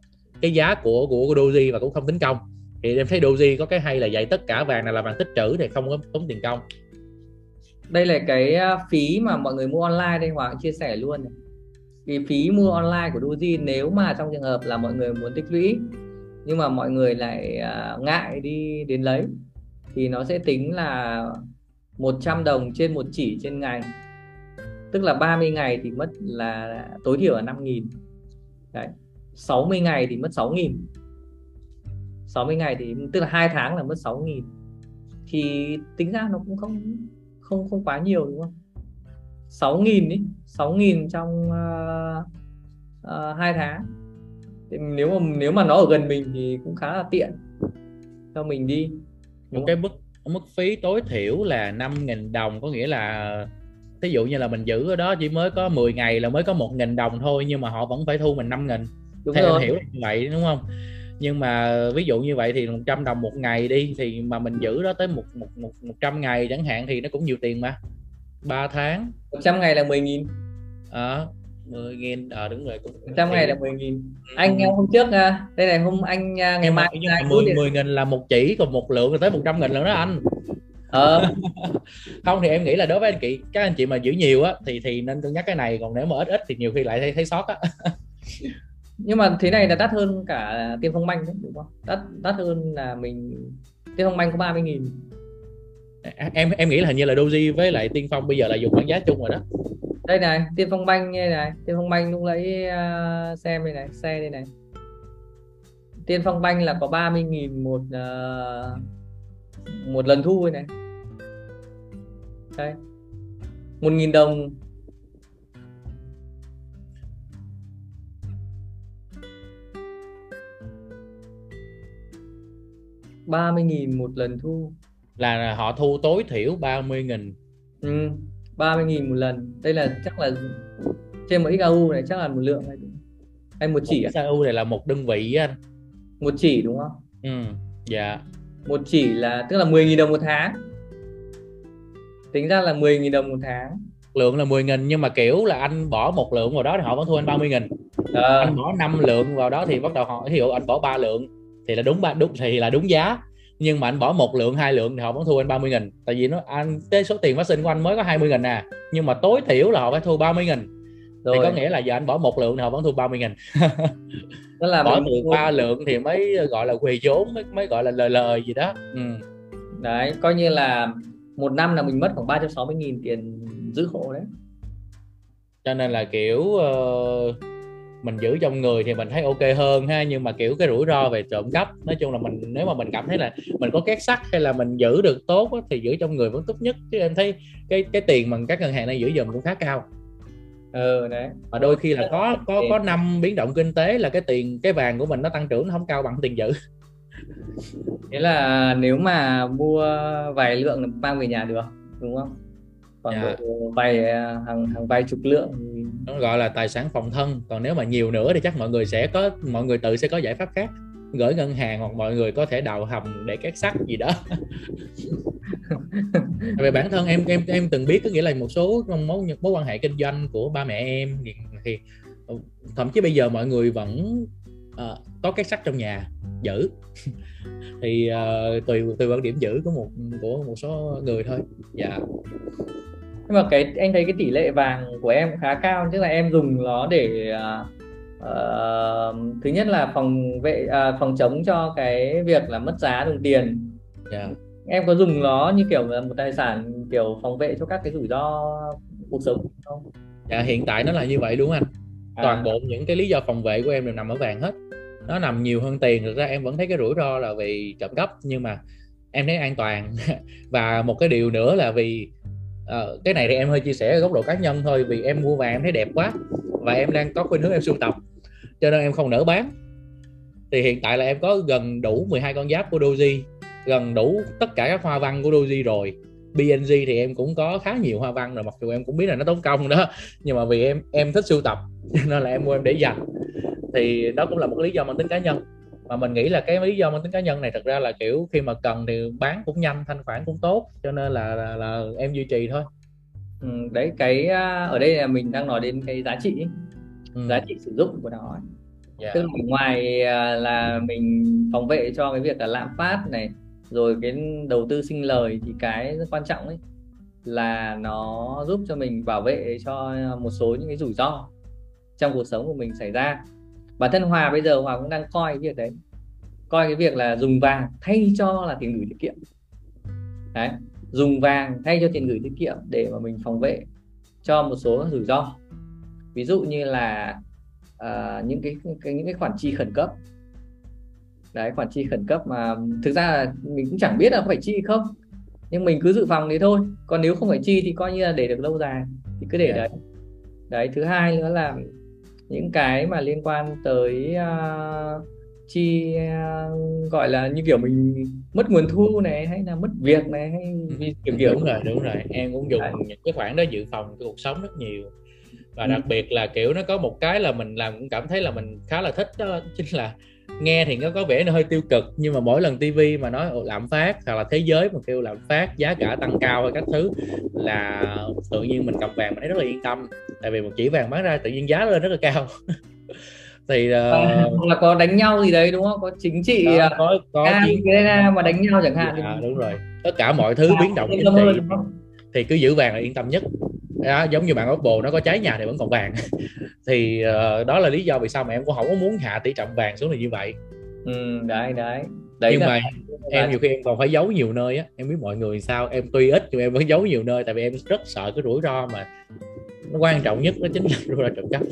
cái giá của của, của Doji và cũng không tính công thì em thấy Doji có cái hay là dạy tất cả vàng này là vàng tích trữ thì không có tốn tiền công đây là cái à, phí mà mọi người mua online đây Hoàng chia sẻ luôn này. cái phí mua online của Doji nếu mà trong trường hợp là mọi người muốn tích lũy nhưng mà mọi người lại à, ngại đi đến lấy thì nó sẽ tính là 100 đồng trên một chỉ trên ngày tức là 30 ngày thì mất là tối thiểu là 5.000 Đấy. 60 ngày thì mất 6.000 60 ngày thì tức là hai tháng là mất 6.000 thì tính ra nó cũng không không không quá nhiều đúng không? 6.000 đi 6.000 trong uh, uh, 2 tháng. Thì nếu mà nếu mà nó ở gần mình thì cũng khá là tiện. Cho mình đi. Một cái mức mức phí tối thiểu là 5.000 đồng có nghĩa là ví dụ như là mình giữ ở đó chỉ mới có 10 ngày là mới có 1.000 đồng thôi nhưng mà họ vẫn phải thu mình 5.000 đúng theo rồi. em hiểu như vậy đúng không? Nhưng mà ví dụ như vậy thì 100 đồng một ngày đi thì mà mình giữ đó tới một một một 100 ngày chẳng hạn thì nó cũng nhiều tiền mà. 3 tháng. 100 ngày là 10 nghìn. À, 10 nghìn à đúng rồi cũng 100 ngày là 10 nghìn. Anh ừ. hôm trước à, đây này hôm anh à, ngày mai nhưng mà 10, 10 nghìn là một chỉ còn một lượng là tới 100 nghìn lần đó anh. Ờ. không thì em nghĩ là đối với anh chị các anh chị mà giữ nhiều á thì thì nên cân nhắc cái này còn nếu mà ít ít thì nhiều khi lại thấy, thấy sót á nhưng mà thế này là đắt hơn cả tiền phong banh đấy đúng không? Đắt đắt hơn là mình tiền phong banh có 30 nghìn. Em em nghĩ là hình như là Doji với lại Tiên Phong bây giờ là dùng bán giá chung rồi đó. Đây này Tiên Phong Banh như này Tiên Phong Banh lúc lấy uh, xem đây này xe đây này. Tiên Phong Banh là có 30 nghìn một uh, một lần thu này. Đây. một nghìn đồng ba mươi nghìn một lần thu. Là họ thu tối thiểu 30 nghìn. Ừ, 30 nghìn một lần. Đây là chắc là trên một XAU này chắc là một lượng hay, hay một chỉ một XAU này là một đơn vị anh. Một chỉ đúng không? Ừ dạ. Một chỉ là tức là 10.000 đồng một tháng. Tính ra là 10.000 đồng một tháng. Lượng là 10 nghìn nhưng mà kiểu là anh bỏ một lượng vào đó thì họ vẫn thu anh 30 nghìn. À. anh bỏ 5 lượng vào đó thì bắt đầu họ dụ anh bỏ 3 lượng thì là đúng ba đúng thì là đúng giá. Nhưng mà anh bỏ một lượng hai lượng thì họ vẫn thu anh 30 nghìn. Tại vì nó anh cái số tiền phát sinh của anh mới có 20 nghìn à. Nhưng mà tối thiểu là họ phải thu 30 nghìn. Rồi. thì có nghĩa là giờ anh bỏ một lượng thì họ vẫn thu 30 nghìn. Đó là bỏ từ ba lượng thì mới gọi là quỳ vốn mới, mới gọi là lời lời gì đó. Ừ. đấy coi như là một năm là mình mất khoảng 360 nghìn tiền giữ hộ đấy. Cho nên là kiểu uh, mình giữ trong người thì mình thấy ok hơn ha nhưng mà kiểu cái rủi ro về trộm cắp nói chung là mình nếu mà mình cảm thấy là mình có két sắt hay là mình giữ được tốt á, thì giữ trong người vẫn tốt nhất. Chứ em thấy cái cái tiền mà các ngân hàng này giữ dùm cũng khá cao. Ừ đấy. Và đôi khi là có có có năm biến động kinh tế là cái tiền cái vàng của mình nó tăng trưởng nó không cao bằng tiền giữ. Thế là nếu mà mua vài lượng mang về nhà được đúng không còn dạ. vài hàng hàng vài chục lượng nó gọi là tài sản phòng thân. Còn nếu mà nhiều nữa thì chắc mọi người sẽ có mọi người tự sẽ có giải pháp khác. Gửi ngân hàng hoặc mọi người có thể đào hầm để két sắt gì đó. Về bản thân em em em từng biết có nghĩa là một số mối mối quan hệ kinh doanh của ba mẹ em thì, thì thậm chí bây giờ mọi người vẫn uh, có két sắt trong nhà giữ. Thì uh, tùy tùy quan điểm giữ của một của một số người thôi. Dạ nhưng mà cái anh thấy cái tỷ lệ vàng của em khá cao tức là em dùng nó để uh, thứ nhất là phòng vệ uh, phòng chống cho cái việc là mất giá đồng tiền yeah. Dạ. em có dùng nó như kiểu là một tài sản kiểu phòng vệ cho các cái rủi ro cuộc sống không dạ hiện tại nó là như vậy đúng anh À. toàn bộ những cái lý do phòng vệ của em đều nằm ở vàng hết nó nằm nhiều hơn tiền thực ra em vẫn thấy cái rủi ro là vì trộm cắp nhưng mà em thấy an toàn và một cái điều nữa là vì ờ, cái này thì em hơi chia sẻ ở góc độ cá nhân thôi vì em mua vàng em thấy đẹp quá và em đang có khuynh hướng em sưu tập cho nên em không nỡ bán. Thì hiện tại là em có gần đủ 12 con giáp của Doji gần đủ tất cả các hoa văn của Doji rồi. BNG thì em cũng có khá nhiều hoa văn rồi mặc dù em cũng biết là nó tốn công đó nhưng mà vì em em thích sưu tập cho nên là em mua em để dành. Thì đó cũng là một lý do mang tính cá nhân mà mình nghĩ là cái lý do mang tính cá nhân này thật ra là kiểu khi mà cần thì bán cũng nhanh thanh khoản cũng tốt cho nên là là, là em duy trì thôi ừ, đấy cái à, ở đây là mình đang nói đến cái giá trị ừ. giá trị sử dụng của nó ấy. dạ. tức là ngoài à, là mình phòng vệ cho cái việc là lạm phát này rồi cái đầu tư sinh lời thì cái rất quan trọng ấy là nó giúp cho mình bảo vệ cho một số những cái rủi ro trong cuộc sống của mình xảy ra bản thân Hòa bây giờ Hòa cũng đang coi cái việc đấy coi cái việc là dùng vàng thay cho là tiền gửi tiết kiệm. Đấy dùng vàng thay cho tiền gửi tiết kiệm để mà mình phòng vệ cho một số rủi ro. Ví dụ như là à, những cái, cái những cái khoản chi khẩn cấp. Đấy khoản chi khẩn cấp mà thực ra là mình cũng chẳng biết là có phải chi không nhưng mình cứ dự phòng thế thôi. Còn nếu không phải chi thì coi như là để được lâu dài thì cứ để Dạ. đấy. Đấy thứ hai nữa là những cái mà liên quan tới uh, chi uh, gọi là như kiểu mình mất nguồn thu này hay là mất việc này hay vì kiểu kiểu đúng rồi đúng rồi em cũng dùng Đấy. những cái khoản đó dự phòng cái cuộc sống rất nhiều và Ừ. đặc biệt là kiểu nó có một cái là mình làm cũng cảm thấy là mình khá là thích đó chính là nghe thì nó có vẻ nó hơi tiêu cực nhưng mà mỗi lần tivi mà nói "Ồ, lạm phát? hoặc là thế giới mà kêu lạm phát giá cả tăng cao hay các thứ là tự nhiên mình cầm vàng mình thấy rất là yên tâm. Tại vì một chỉ vàng bán ra tự nhiên giá lên rất là cao. Thì À, uh, hoặc là có đánh nhau gì đấy đúng không? Có chính trị có, à, có có Nga chiến Ukraine mà đánh nhau chẳng hạn. Dạ, đúng rồi. Tất cả mọi thứ biến động chính trị. thì cứ giữ vàng là yên tâm nhất đó, giống như bạn Oppo nó có cháy nhà thì vẫn còn vàng. Thì ờ, đó là lý do vì sao mà em cũng không có muốn hạ tỷ trọng vàng xuống là như vậy. Ừ, đấy đấy. Đấy nhưng là mà em nhiều khi em còn phải giấu nhiều nơi á. Em biết mọi người sao em tuy ít nhưng em vẫn giấu nhiều nơi tại vì em rất sợ cái rủi ro mà nó quan trọng nhất đó chính là rủi ro trộm cắp.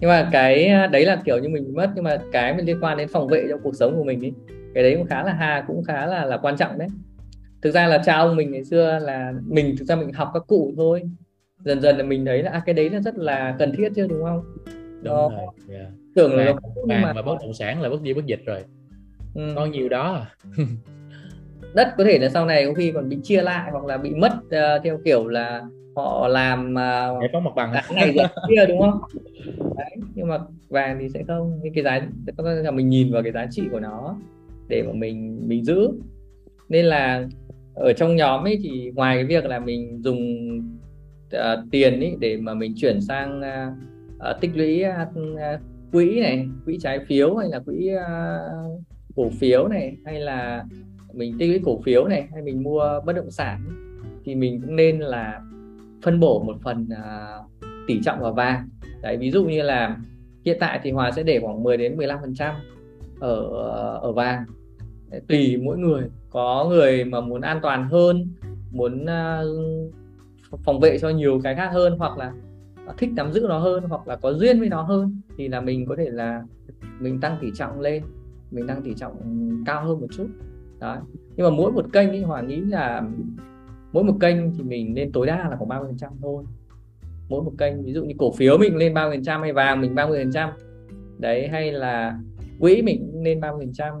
Nhưng mà cái à, đấy là kiểu như mình mất nhưng mà cái mà liên quan đến phòng vệ trong cuộc sống của mình ấy cái đấy cũng khá là hà cũng khá là là quan trọng đấy thực ra là cha ông mình ngày xưa là mình thực ra mình học các cụ thôi. Dần dần là mình thấy là à, cái đấy là rất là cần thiết chứ đúng không? Đúng Đó. rồi yeah. tưởng là vàng, mà và bất động sản là bất di bất dịch rồi. Ừ. có nhiều đó. Đất có thể là sau này có khi còn bị chia lại hoặc là bị mất ờ, theo kiểu là họ làm uh, giải phóng mặt bằng. này kia đúng không? Đấy nhưng mà vàng thì sẽ không. Cái cái giá có là mình nhìn vào cái giá trị của nó để mà mình mình giữ. Nên là ở trong nhóm ấy thì ngoài cái việc là mình dùng uh, tiền ấy để mà mình chuyển sang uh, uh, tích lũy uh, quỹ này quỹ trái phiếu hay là quỹ uh, cổ phiếu này hay là mình tích lũy cổ phiếu này hay mình mua bất động sản thì mình cũng nên là phân bổ một phần uh, tỷ trọng vào vàng. Đấy ví dụ như là hiện tại thì Hòa sẽ để khoảng 10 đến 15 phần trăm ở ở vàng. Tùy mỗi người có người mà muốn an toàn hơn muốn uh, phòng vệ cho nhiều cái khác hơn hoặc là thích nắm giữ nó hơn hoặc là có duyên với nó hơn thì là mình có thể là mình tăng tỷ trọng lên mình tăng tỷ trọng cao hơn một chút. Đó. Nhưng mà mỗi một kênh ấy Hòa nghĩ là mỗi một kênh thì mình nên tối đa là khoảng 30 phần trăm thôi. Mỗi một kênh ví dụ như cổ phiếu mình lên 30 phần trăm hay vàng mình 30 phần trăm đấy hay là quỹ mình lên ba 30 phần trăm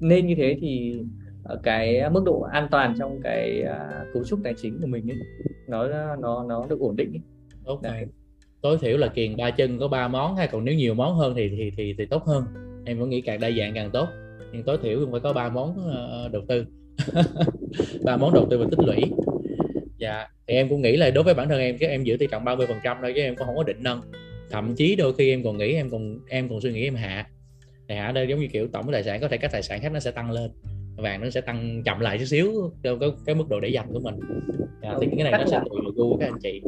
nên như thế thì ở cái mức độ an toàn trong cái à, cấu trúc tài chính của mình ấy nó nó nó được ổn định ấy. tốt Đấy. hơn tối thiểu là kiền ba chân có ba món hay còn nếu nhiều món hơn thì thì thì, thì tốt hơn. Em vẫn nghĩ càng đa dạng càng tốt nhưng tối thiểu cũng phải có ba món ờ, đầu tư. Ba món đầu tư và tích lũy. Dạ thì em cũng nghĩ là đối với bản thân em cái em giữ tỷ trọng 30 phần trăm thôi chứ em cũng không có định nâng. Thậm chí đôi khi em còn nghĩ em còn em còn suy nghĩ em hạ thì hạ đây giống như kiểu tổng tài sản có thể các tài sản khác nó sẽ tăng lên vàng nó sẽ tăng chậm lại chút xíu theo cái, cái mức độ để dành của mình. Dạ, thì cái này nó sẽ tùy vào gu các anh chị.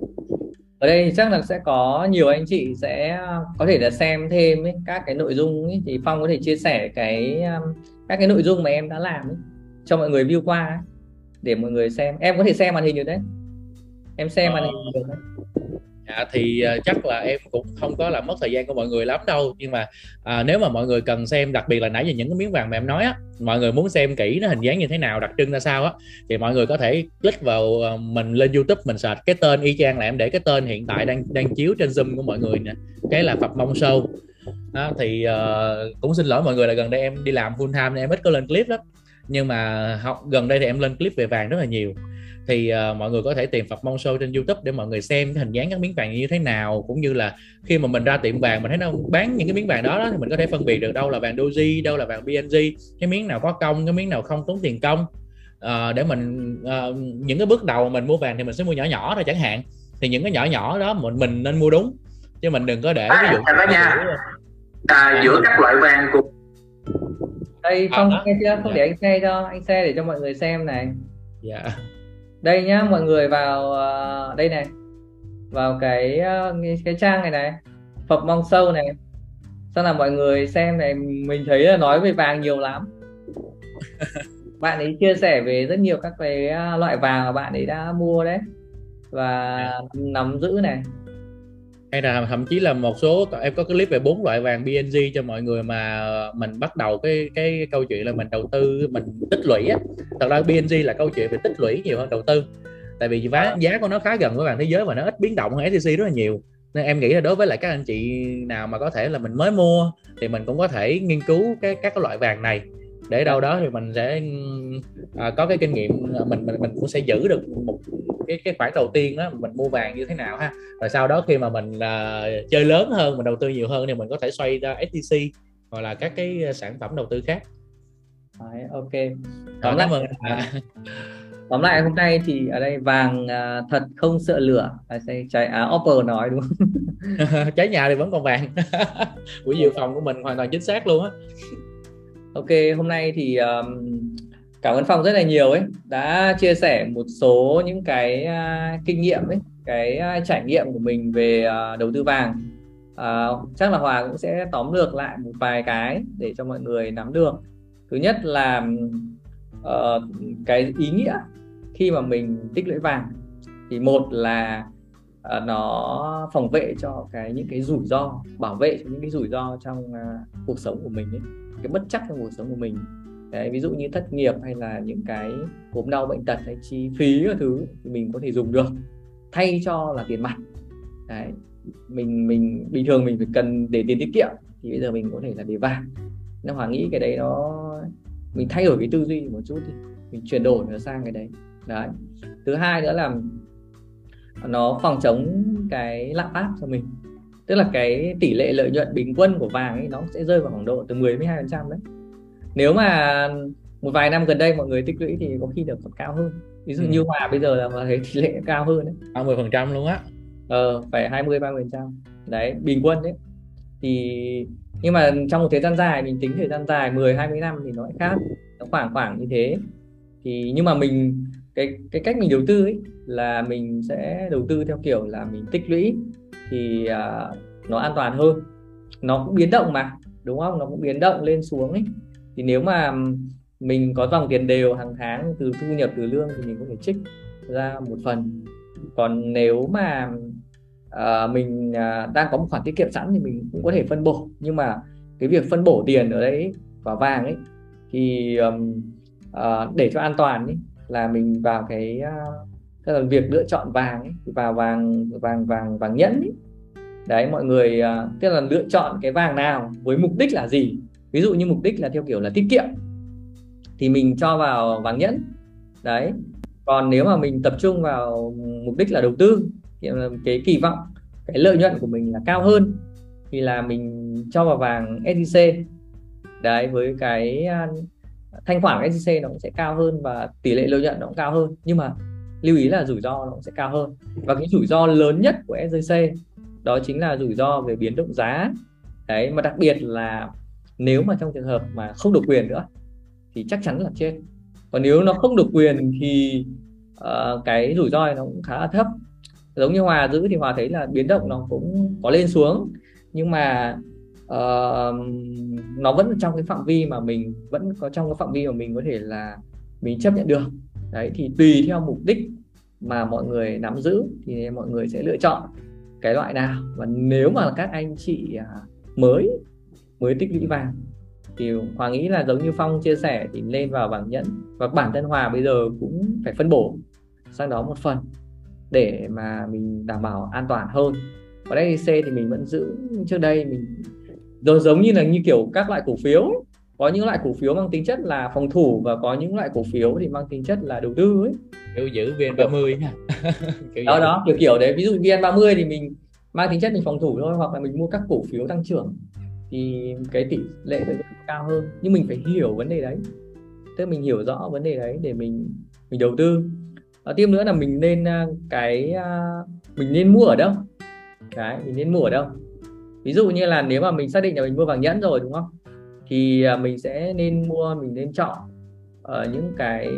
Ở đây chắc là sẽ có nhiều anh chị sẽ có thể là xem thêm ấy, các cái nội dung ấy, thì Phong có thể chia sẻ cái um, các cái nội dung mà em đã làm ấy, cho mọi người view qua ấy, để mọi người xem. Em có thể xem màn hình được đấy. Em xem màn hình được đấy Dạ, thì uh, chắc là em cũng không có làm mất thời gian của mọi người lắm đâu. Nhưng mà uh, nếu mà mọi người cần xem đặc biệt là nãy giờ những cái miếng vàng mà em nói á mọi người muốn xem kỹ nó hình dáng như thế nào đặc trưng ra sao á thì mọi người có thể click vào uh, mình lên YouTube mình search cái tên y chang là em để cái tên hiện tại đang đang chiếu trên zoom của mọi người nè cái là Phật Mông sâu đó, thì uh, cũng xin lỗi mọi người là gần đây em đi làm full time nên em ít có lên clip lắm. Nhưng mà học gần đây thì em lên clip về vàng rất là nhiều thì uh, mọi người có thể tìm Phật Mong Show trên YouTube để mọi người xem cái hình dáng các miếng vàng như thế nào cũng như là khi mà mình ra tiệm vàng mình thấy nó bán những cái miếng vàng đó, đó thì mình có thể phân biệt được đâu là vàng Doji, đâu là vàng PNG, cái miếng nào có công, cái miếng nào không tốn tiền công. Uh, để mình uh, những cái bước đầu mình mua vàng thì mình sẽ mua nhỏ nhỏ thôi chẳng hạn. Thì những cái nhỏ nhỏ đó mình mình nên mua đúng chứ mình đừng có để ví dụ à, nha. À, giữa các loại vàng của đây không à, nghe chưa không dạ. để anh xe cho anh xe để cho mọi người xem này. Dạ đây nhá mọi người vào uh, đây này. Vào cái uh, cái trang này này. Phật mong sâu này. Sao là mọi người xem này mình thấy là nói về vàng nhiều lắm. Bạn ấy chia sẻ về rất nhiều các cái uh, loại vàng mà bạn ấy đã mua đấy. Và à. nắm giữ này hay là thậm chí là một số em có cái clip về bốn loại vàng BNG cho mọi người mà mình bắt đầu cái cái câu chuyện là mình đầu tư mình tích lũy á. Thật ra BNG là câu chuyện về tích lũy nhiều hơn đầu tư. Tại vì giá giá của nó khá gần với vàng thế giới và nó ít biến động hơn SEC rất là nhiều. Nên em nghĩ là đối với lại các anh chị nào mà có thể là mình mới mua thì mình cũng có thể nghiên cứu cái các cái loại vàng này. Để đâu đó thì mình sẽ à, có cái kinh nghiệm mình mình mình cũng sẽ giữ được một cái cái khoản đầu tiên đó mình mua vàng như thế nào ha? Rồi sau đó khi mà mình uh, chơi lớn hơn mình đầu tư nhiều hơn thì mình có thể xoay ra STC hoặc là các cái sản phẩm đầu tư khác. Đấy, ok. Tóm lại à. tóm lại hôm nay thì ở đây vàng à, thật không sợ lửa. À, trái à, Opper nói đúng không? Trái nhà thì vẫn còn vàng. Quỹ dự phòng của mình hoàn toàn chính xác luôn á. Ok hôm nay thì um, cảm ơn phong rất là nhiều ấy đã chia sẻ một số những cái uh, kinh nghiệm ấy cái uh, trải nghiệm của mình về uh, đầu tư vàng. Uh, chắc là hòa cũng sẽ tóm lược lại một vài cái để cho mọi người nắm được. Thứ nhất là uh, cái ý nghĩa khi mà mình tích lũy vàng. Thì một là uh, nó phòng vệ cho cái những cái rủi ro bảo vệ cho những cái rủi ro trong uh, cuộc sống của mình ấy cái bất chắc trong cuộc sống của mình. Đấy, ví dụ như thất nghiệp hay là những cái ốm đau bệnh tật hay chi phí các thứ thì mình có thể dùng được thay cho là tiền mặt. Đấy. mình mình bình thường mình phải cần để tiền tiết kiệm thì bây giờ mình có thể là để vàng. Nên hoàng nghĩ cái đấy nó mình thay đổi cái tư duy một chút thì mình chuyển đổi nó sang cái đấy. Đấy. Thứ hai nữa là nó phòng chống cái lạm phát cho mình. Tức là cái tỷ lệ lợi nhuận bình quân của vàng ấy nó sẽ rơi vào khoảng độ từ 10 đến 12 phần trăm đấy nếu mà một vài năm gần đây mọi người tích lũy thì có khi được còn cao hơn. Ví dụ ừ. như hòa bây giờ là thấy tỷ lệ cao hơn đấy. 30 phần trăm luôn á. Ờ phải 20 30 phần trăm. Đấy bình quân đấy. Thì nhưng mà trong một thời gian dài mình tính thời gian dài 10 20 năm thì nó lại khác. Nó khoảng khoảng như thế. Thì nhưng mà mình cái cái cách mình đầu tư ấy là mình sẽ đầu tư theo kiểu là mình tích lũy thì uh, nó an toàn hơn. Nó cũng biến động mà đúng không? Nó cũng biến động lên xuống ấy thì nếu mà mình có dòng tiền đều hàng tháng từ thu nhập từ lương thì mình có thể trích ra một phần. Còn nếu mà uh, mình uh, đang có một khoản tiết kiệm sẵn thì mình cũng có thể phân bổ. Nhưng mà cái việc phân bổ tiền ở đấy vào vàng ấy thì um, uh, để cho an toàn ấy là mình vào cái uh, tức là việc lựa chọn vàng ấy, thì vào vàng vàng vàng vàng nhẫn ấy. đấy mọi người uh, tức là lựa chọn cái vàng nào với mục đích là gì? Ví dụ như mục đích là theo kiểu là tiết kiệm, thì mình cho vào vàng nhẫn. Đấy. Còn nếu mà mình tập trung vào mục đích là đầu tư, thì cái kỳ vọng, cái lợi nhuận của mình là cao hơn thì là mình cho vào vàng SJC đấy, với cái thanh khoản của SJC nó cũng sẽ cao hơn và tỷ lệ lợi nhuận nó cũng cao hơn. Nhưng mà lưu ý là rủi ro nó cũng sẽ cao hơn. Và cái rủi ro lớn nhất của SJC đó chính là rủi ro về biến động giá. Đấy, mà đặc biệt là nếu mà trong trường hợp mà không được quyền nữa thì chắc chắn là chết. Còn nếu nó không được quyền thì uh, cái rủi ro nó cũng khá là thấp. Giống như hòa giữ thì hòa thấy là biến động nó cũng có lên xuống nhưng mà uh, nó vẫn trong cái phạm vi mà mình vẫn có trong cái phạm vi mà mình có thể là mình chấp nhận được. Đấy thì tùy theo mục đích mà mọi người nắm giữ thì mọi người sẽ lựa chọn cái loại nào. Và nếu mà các anh chị à, mới mới tích lũy vàng thì Hòa nghĩ là giống như Phong chia sẻ thì lên vào vàng nhẫn và bản thân Hòa bây giờ cũng phải phân bổ sang đó một phần để mà mình đảm bảo an toàn hơn. Còn SEC thì mình vẫn giữ trước đây mình rồi giống như là như kiểu các loại cổ phiếu. Có những loại cổ phiếu mang tính chất là phòng thủ và có những loại cổ phiếu thì mang tính chất là đầu tư ấy. Kiểu giữ VN30 ha kiểu đó đó kiểu kiểu đấy. Ví dụ VN30 thì mình mang tính chất mình phòng thủ thôi hoặc là mình mua các cổ phiếu tăng trưởng thì cái tỷ lệ lợi nhuận cao hơn. Nhưng mình phải hiểu vấn đề đấy. Tức mình hiểu rõ vấn đề đấy để mình mình đầu tư. Và tiếp nữa là mình nên à, cái à, mình nên mua ở đâu? Cái mình nên mua ở đâu? Ví dụ như là nếu mà mình xác định là mình mua vàng nhẫn rồi, đúng không? Thì à, mình sẽ nên mua, mình nên chọn ở những cái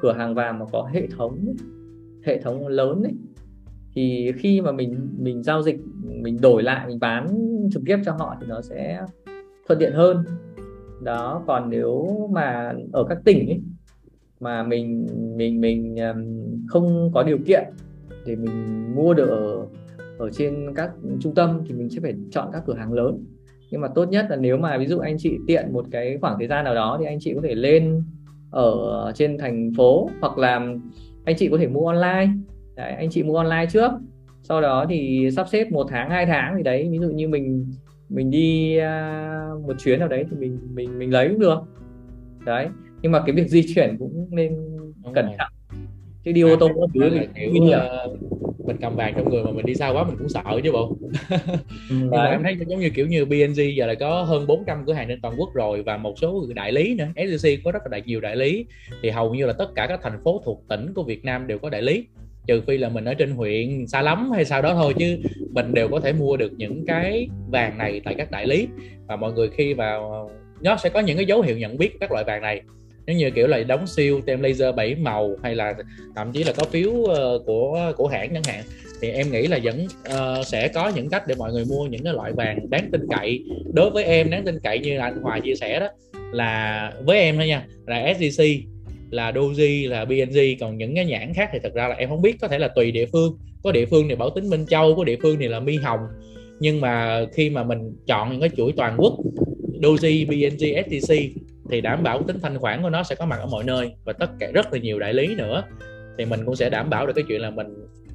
cửa hàng vàng mà có hệ thống hệ thống lớn ấy thì khi mà mình mình giao dịch, mình đổi lại, mình bán trực tiếp cho họ thì nó sẽ thuận tiện hơn. Đó, còn nếu mà ở các tỉnh ấy, mà mình mình mình không có điều kiện để mình mua được ở ở trên các trung tâm thì mình sẽ phải chọn các cửa hàng lớn. Nhưng mà tốt nhất là nếu mà ví dụ anh chị tiện một cái khoảng thời gian nào đó thì anh chị có thể lên ở trên thành phố hoặc là anh chị có thể mua online đấy, anh chị mua online trước. Sau đó thì sắp xếp một tháng hai tháng thì đấy. Ví dụ như mình mình đi uh, một chuyến nào đấy thì mình mình mình lấy cũng được. Đấy nhưng mà cái việc di chuyển cũng nên Đúng cẩn trọng chứ đi ô tô có thứ thì kiểu uh, mình cầm vàng trong người mà mình đi xa quá mình cũng sợ chứ bộ. Ừ, nhưng mà em thấy giống như kiểu như BNG giờ là có hơn 400 cửa hàng trên toàn quốc rồi và một số đại lý nữa. SCC có rất là đại nhiều đại lý. Thì hầu như là tất cả các thành phố thuộc tỉnh của Việt Nam đều có đại lý trừ phi là mình ở trên huyện xa lắm hay sao đó thôi chứ mình đều có thể mua được những cái vàng này tại các đại lý. Và mọi người khi vào nó sẽ có những cái dấu hiệu nhận biết các loại vàng này. Giống như kiểu là đóng siêu tem laser 7 màu hay là thậm chí là có phiếu ờ, của của hãng chẳng hạn. Thì em nghĩ là vẫn uh, sẽ có những cách để mọi người mua những cái loại vàng đáng tin cậy. Đối với em đáng tin cậy như là anh Hòa chia sẻ đó là với em thôi nha là SGC là Doji là BNG còn những cái nhãn khác thì thật ra là em không biết có thể là tùy địa phương. Có địa phương thì bảo tính Minh Châu có địa phương thì là Mi Hồng. Nhưng mà khi mà mình chọn những cái chuỗi toàn quốc Doji, BNG, STC thì đảm bảo tính thanh khoản của nó sẽ có mặt ở mọi nơi và tất cả rất là nhiều đại lý nữa. Thì mình cũng sẽ đảm bảo được cái chuyện là mình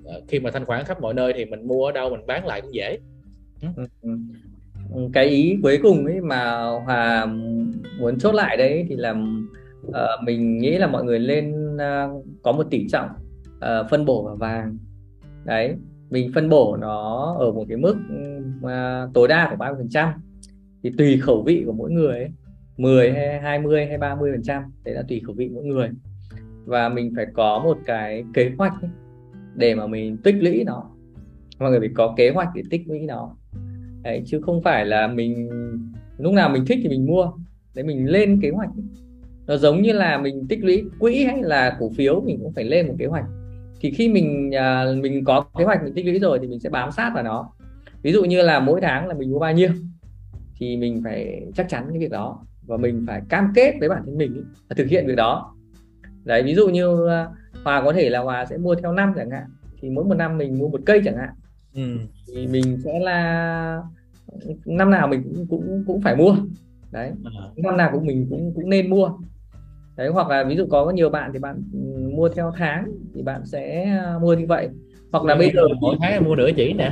ờ, khi mà thanh khoản khắp mọi nơi thì mình mua ở đâu mình bán lại cũng dễ. Ừ, ừ. Cái ý cuối cùng ấy mà Hòa muốn chốt lại đấy thì là uh, mình nghĩ là mọi người lên uh, có một tỷ trọng uh, phân bổ vào vàng. Đấy mình phân bổ nó ở một cái mức uh, tối đa của 30% thì tùy khẩu vị của mỗi người ấy 10 hay 20 hay 30 phần trăm đấy là tùy khẩu vị mỗi người. Và mình phải có một cái kế hoạch ấy, để mà mình tích lũy nó. Mọi người phải có kế hoạch để tích lũy nó. Đấy, chứ không phải là mình lúc nào mình thích thì mình mua. Đấy mình lên kế hoạch ấy nó giống như là mình tích lũy quỹ hay là cổ phiếu mình cũng phải lên một kế hoạch. Thì khi mình à, mình có kế hoạch mình tích lũy rồi thì mình sẽ bám sát vào nó. Ví dụ như là mỗi tháng là mình mua bao nhiêu thì mình phải chắc chắn cái việc đó và mình phải cam kết với bản thân mình là thực hiện việc đó. Đấy ví dụ như à, hòa có thể là hòa sẽ mua theo năm chẳng hạn thì mỗi một năm mình mua một cây chẳng hạn. Ừ. thì mình sẽ là năm nào mình cũng cũng cũng phải mua. Đấy à. năm nào cũng mình cũng cũng nên mua đấy hoặc là ví dụ có nhiều bạn thì bạn mua theo tháng thì bạn sẽ à, mua như vậy. Hoặc là bây giờ mỗi tháng mua nửa chỉ nè.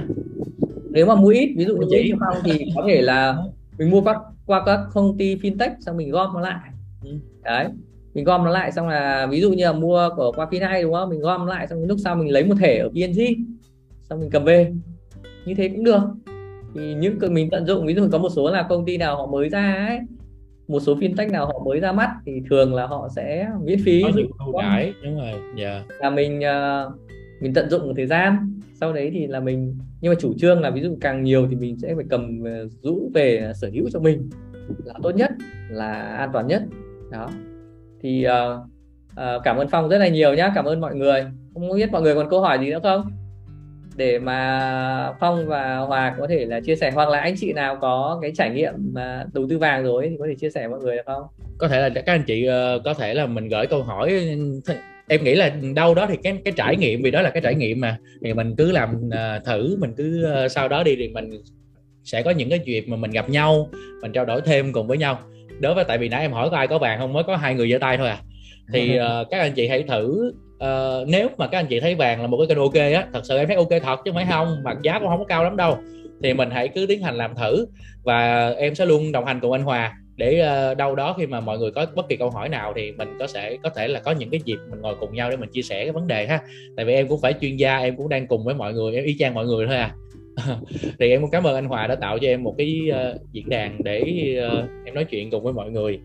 Nếu mà mua ít ví dụ như chỉ. phong thì có thể là mình mua các qua các công ty fintech xong mình gom nó lại. Ừ. đấy mình gom nó lại xong là ví dụ như là mua của qua Finhay đúng không? Mình gom lại xong lúc sau mình lấy một thẻ ở VNG xong mình cầm về. Như thế cũng được. Thì những mình tận dụng ví dụ có một số là công ty nào họ mới ra ấy một số fintech nào họ mới ra mắt thì thường là họ sẽ miễn phí ưu đãi đúng rồi dạ. yeah. là mình uh, mình tận dụng một thời gian sau đấy thì là mình nhưng mà chủ trương là ví dụ càng nhiều thì mình sẽ phải cầm ờ, rũ về sở hữu cho mình là tốt nhất là an toàn nhất. Đó. Thì uh, uh, cảm ơn phong rất là nhiều nhá cảm ơn mọi người. Không biết mọi người còn câu hỏi gì nữa không để mà Phong và Hòa có thể là chia sẻ hoặc là anh chị nào có cái trải nghiệm mà đầu tư vàng rồi thì có thể chia sẻ mọi người được không? Có thể là các anh chị uh, có thể là mình gửi câu hỏi em nghĩ là đâu đó thì cái cái trải nghiệm vì đó là cái trải nghiệm mà. Thì mình cứ làm uh, thử mình cứ uh, sau đó đi thì mình sẽ có những cái dịp mà mình gặp nhau mình trao đổi thêm cùng với nhau. Đối với tại vì nãy em hỏi có ai có vàng không mới có hai người giơ tay thôi à. Thì uh, các anh chị hãy thử uh, nếu mà các anh chị thấy vàng là một cái kênh ok á thật sự em thấy ok thật chứ không phải không mà giá cũng không có cao lắm đâu. Thì mình hãy cứ tiến hành làm thử và em sẽ luôn đồng hành cùng anh Hòa để uh, đâu đó khi mà mọi người có bất kỳ câu hỏi nào thì mình có sẽ có thể là có những cái dịp mình ngồi cùng nhau để mình chia sẻ cái vấn đề ha. Tại vì em cũng phải chuyên gia em cũng đang cùng với mọi người em y chang mọi người thôi à. Thì em cũng cảm ơn anh Hòa đã tạo cho em một cái uh, diễn đàn để uh, em nói chuyện cùng với mọi người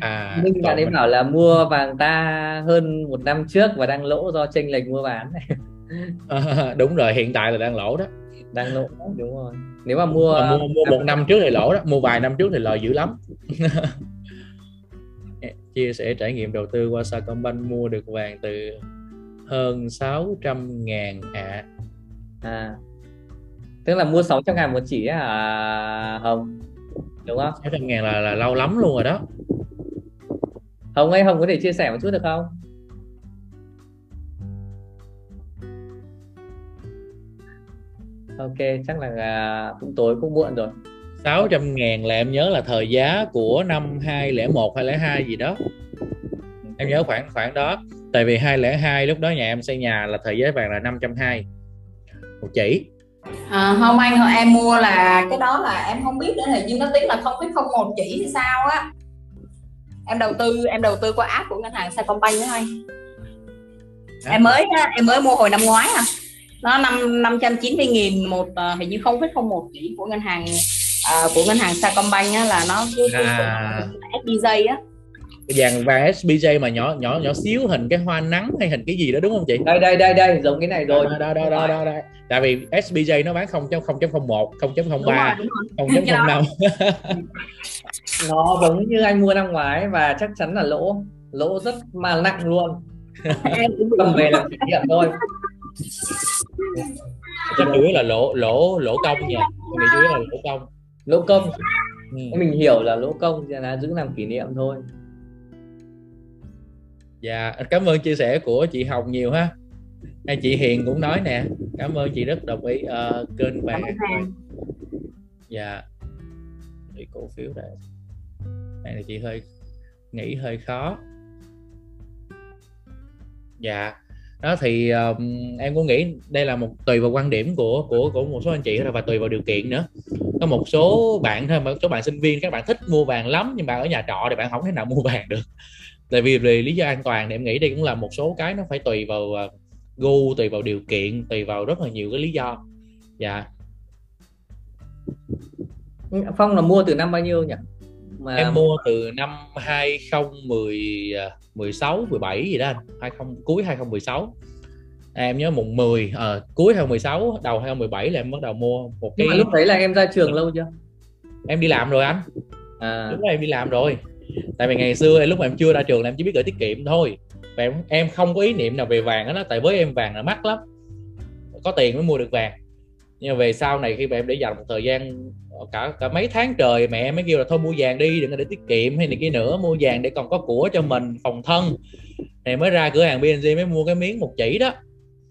à nhưng bạn ấy mình... bảo là mua vàng ta hơn một năm trước và đang lỗ do chênh lệch mua bán. Này à, đúng rồi hiện tại là đang lỗ đó. Đang lỗ đúng rồi. Nếu mà mua mà mua, mua một năm trước thì lỗ đó mua vài năm trước thì lời dữ lắm. Chia sẻ trải nghiệm đầu tư qua Sacombank mua được vàng từ hơn 600 ngàn ạ. À. à tức là mua 600 ngàn một chỉ à Hồng đúng không? 600 ngàn là, là lâu lắm luôn rồi đó. Hồng ơi Hồng có thể chia sẻ một chút được không? Ok chắc là cũng tối cũng muộn rồi. 600 ngàn là em nhớ là thời giá của năm 2001 2002 gì đó. Em nhớ khoảng khoảng đó. Tại vì 202 lúc đó nhà em xây nhà là thời giá vàng là 520 một chỉ à, không anh em mua là cái đó là em không biết nữa hình như nó tính là không biết không một chỉ thì sao á em đầu tư em đầu tư qua app của ngân hàng Sacombank nữa anh à. em mới em mới mua hồi năm ngoái à nó năm năm trăm chín mươi nghìn một uh, hình như không phẩy không một tỷ của ngân hàng uh, của ngân hàng Sacombank á, là nó à. SBJ á cái vàng vàng SBJ mà nhỏ nhỏ nhỏ xíu hình cái hoa nắng hay hình cái gì đó đúng không chị? Đây đây đây đây giống cái này rồi. Đó đó đó đó, đó. tại vì SBJ nó bán 0.0.01 0.03 0.05 nó giống như anh mua năm ngoái và chắc chắn là lỗ lỗ rất mà nặng luôn. Em cũng cầm về làm kỷ niệm thôi. Chắc chủ yếu là lỗ lỗ lỗ công nha. Mình chủ yếu là lỗ công. Lỗ công. Ừ. mình hiểu là lỗ công là giữ làm kỷ niệm thôi dạ cảm ơn chia sẻ của chị Hồng nhiều ha. Hay chị Hiền cũng nói nè cảm ơn chị rất đồng ý uh, kênh vàng dạ. Thì cổ phiếu này này là chị hơi nghĩ hơi khó. Dạ. Đó thì um, em cũng nghĩ đây là một tùy vào quan điểm của của của một số anh chị và tùy vào điều kiện nữa. Có một số bạn thôi một số bạn sinh viên các bạn thích mua vàng lắm nhưng mà ở nhà trọ thì bạn không thể nào mua vàng được tại vì vì lý do an toàn thì em nghĩ đây cũng là một số cái nó phải tùy vào uh, gu tùy vào điều kiện tùy vào rất là nhiều cái lý do. Dạ. Phong là mua từ năm bao nhiêu nhỉ? Mà em mua từ năm 2016 17 gì đó anh. 20 cuối 2016 em nhớ mùng 10 à, ờ, cuối 2016 đầu 2017 là em bắt đầu mua một cái lúc đấy là em ra trường lâu chưa? Em đi làm rồi anh. À. lúc đó em đi làm rồi tại vì ngày xưa lúc mà em chưa ra trường là em chỉ biết gửi tiết kiệm thôi. Và em, em không có ý niệm nào về vàng đó tại với em vàng là mắc lắm. Có tiền mới mua được vàng. Nhưng mà về sau này khi mà em để dành một thời gian cả cả mấy tháng trời mẹ em mới kêu là thôi mua vàng đi đừng có để tiết kiệm hay này kia nữa mua vàng để còn có của cho mình phòng thân. Thì mới ra cửa hàng BNG mới mua cái miếng một chỉ đó.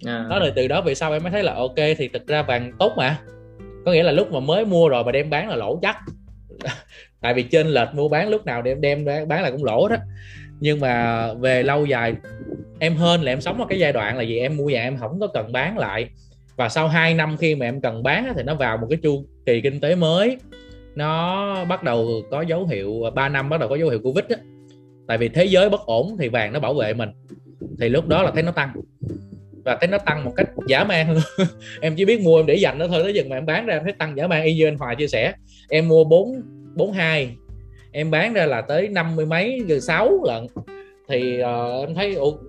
À. đó là từ đó về sau em mới thấy là ok thì thực ra vàng tốt mà. Có nghĩa là lúc mà mới mua rồi mà đem bán là lỗ chắc tại vì trên lệch mua bán lúc nào đem đem bán là cũng lỗ đó nhưng mà về lâu dài, em hơn là em sống ở cái giai đoạn là gì em mua vàng em không có cần bán lại. Và sau 2 năm khi mà em cần bán thì nó vào một cái chu kỳ kinh tế mới. Nó bắt đầu có dấu hiệu 3 năm bắt đầu có dấu hiệu covid á. Tại vì thế giới bất ổn thì vàng nó bảo vệ mình. Thì lúc đó là thấy nó tăng. Và thấy nó tăng một cách giả man luôn. Em chỉ biết mua, em để dành nó thôi, tới dừng mà em bán ra em thấy tăng giả man. Y như anh Hòa chia sẻ, em mua 4 42 em bán ra là tới năm mươi mấy gần sáu lần thì uh, em thấy uh,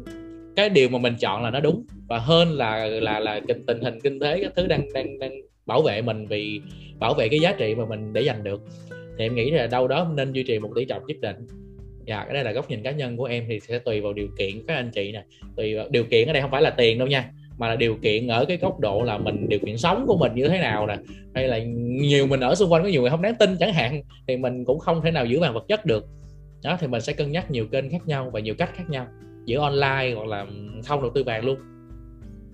cái điều mà mình chọn là nó đúng. Và hơn là là là tình hình kinh tế các thứ đang đang đang bảo vệ mình vì bảo vệ cái giá trị mà mình để giành được. Thì em nghĩ là đâu đó nên duy trì một tỷ trọng nhất định. Dạ cái đây là góc nhìn cá nhân của em thì sẽ tùy vào điều kiện. Các anh chị nè tùy vào điều kiện ở đây không phải là tiền đâu nha mà là điều kiện ở cái góc độ là mình điều kiện sống của mình như thế nào nè. Hay là nhiều mình ở xung quanh có nhiều người không đáng tin chẳng hạn thì mình cũng không thể nào giữ bằng vật chất được. Đó thì mình sẽ cân nhắc nhiều kênh khác nhau và nhiều cách khác nhau. Giữa online hoặc là không đầu tư vàng luôn.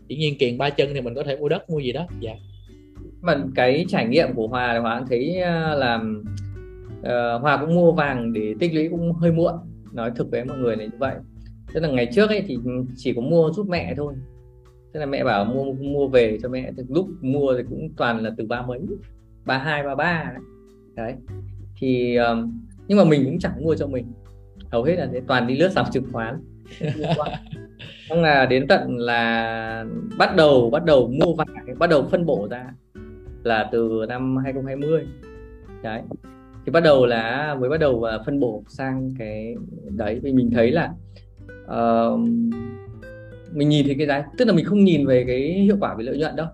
Dĩ nhiên kiền ba chân thì mình có thể mua đất mua gì đó dạ. Mình cái trải nghiệm của hòa thì hòa thấy ờ, là uh, hòa cũng mua vàng để tích lũy cũng hơi muộn. Nói thực với mọi người là như vậy. Tức là ngày trước ấy thì chỉ có mua giúp mẹ thôi tức là mẹ bảo mua mua về cho mẹ lúc mua thì cũng toàn là từ ba mấy ba hai ba ba đấy. Thì um, nhưng mà mình cũng chẳng mua cho mình. Hầu hết là thế toàn đi lướt sàn chứng khoán. Xong là đến tận là bắt đầu bắt đầu mua vàng bắt đầu phân bổ ra là từ năm 2020 đấy. Thì bắt đầu là mới bắt đầu phân bổ sang cái đấy vì mình thấy là uh, mình nhìn thấy cái giá tức là mình không nhìn về cái hiệu quả về lợi nhuận đâu.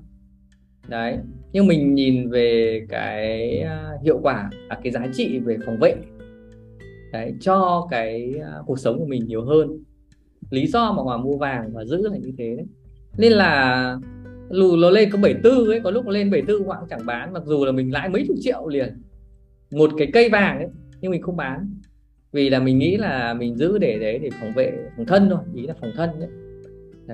Đấy nhưng mình nhìn về cái à, hiệu quả à, cái giá trị về phòng vệ. Đấy cho cái à, cuộc sống của mình nhiều hơn. Lý do mà hòa mua vàng và giữ là như thế đấy. Nên là lù nó lên có 74 ấy có lúc nó lên 74 họ cũng chẳng bán mặc dù là mình lãi mấy chục triệu liền. Một cái cây vàng ấy nhưng mình không bán. Vì là mình nghĩ là mình giữ để đấy để phòng vệ phòng thân thôi ý là phòng thân đấy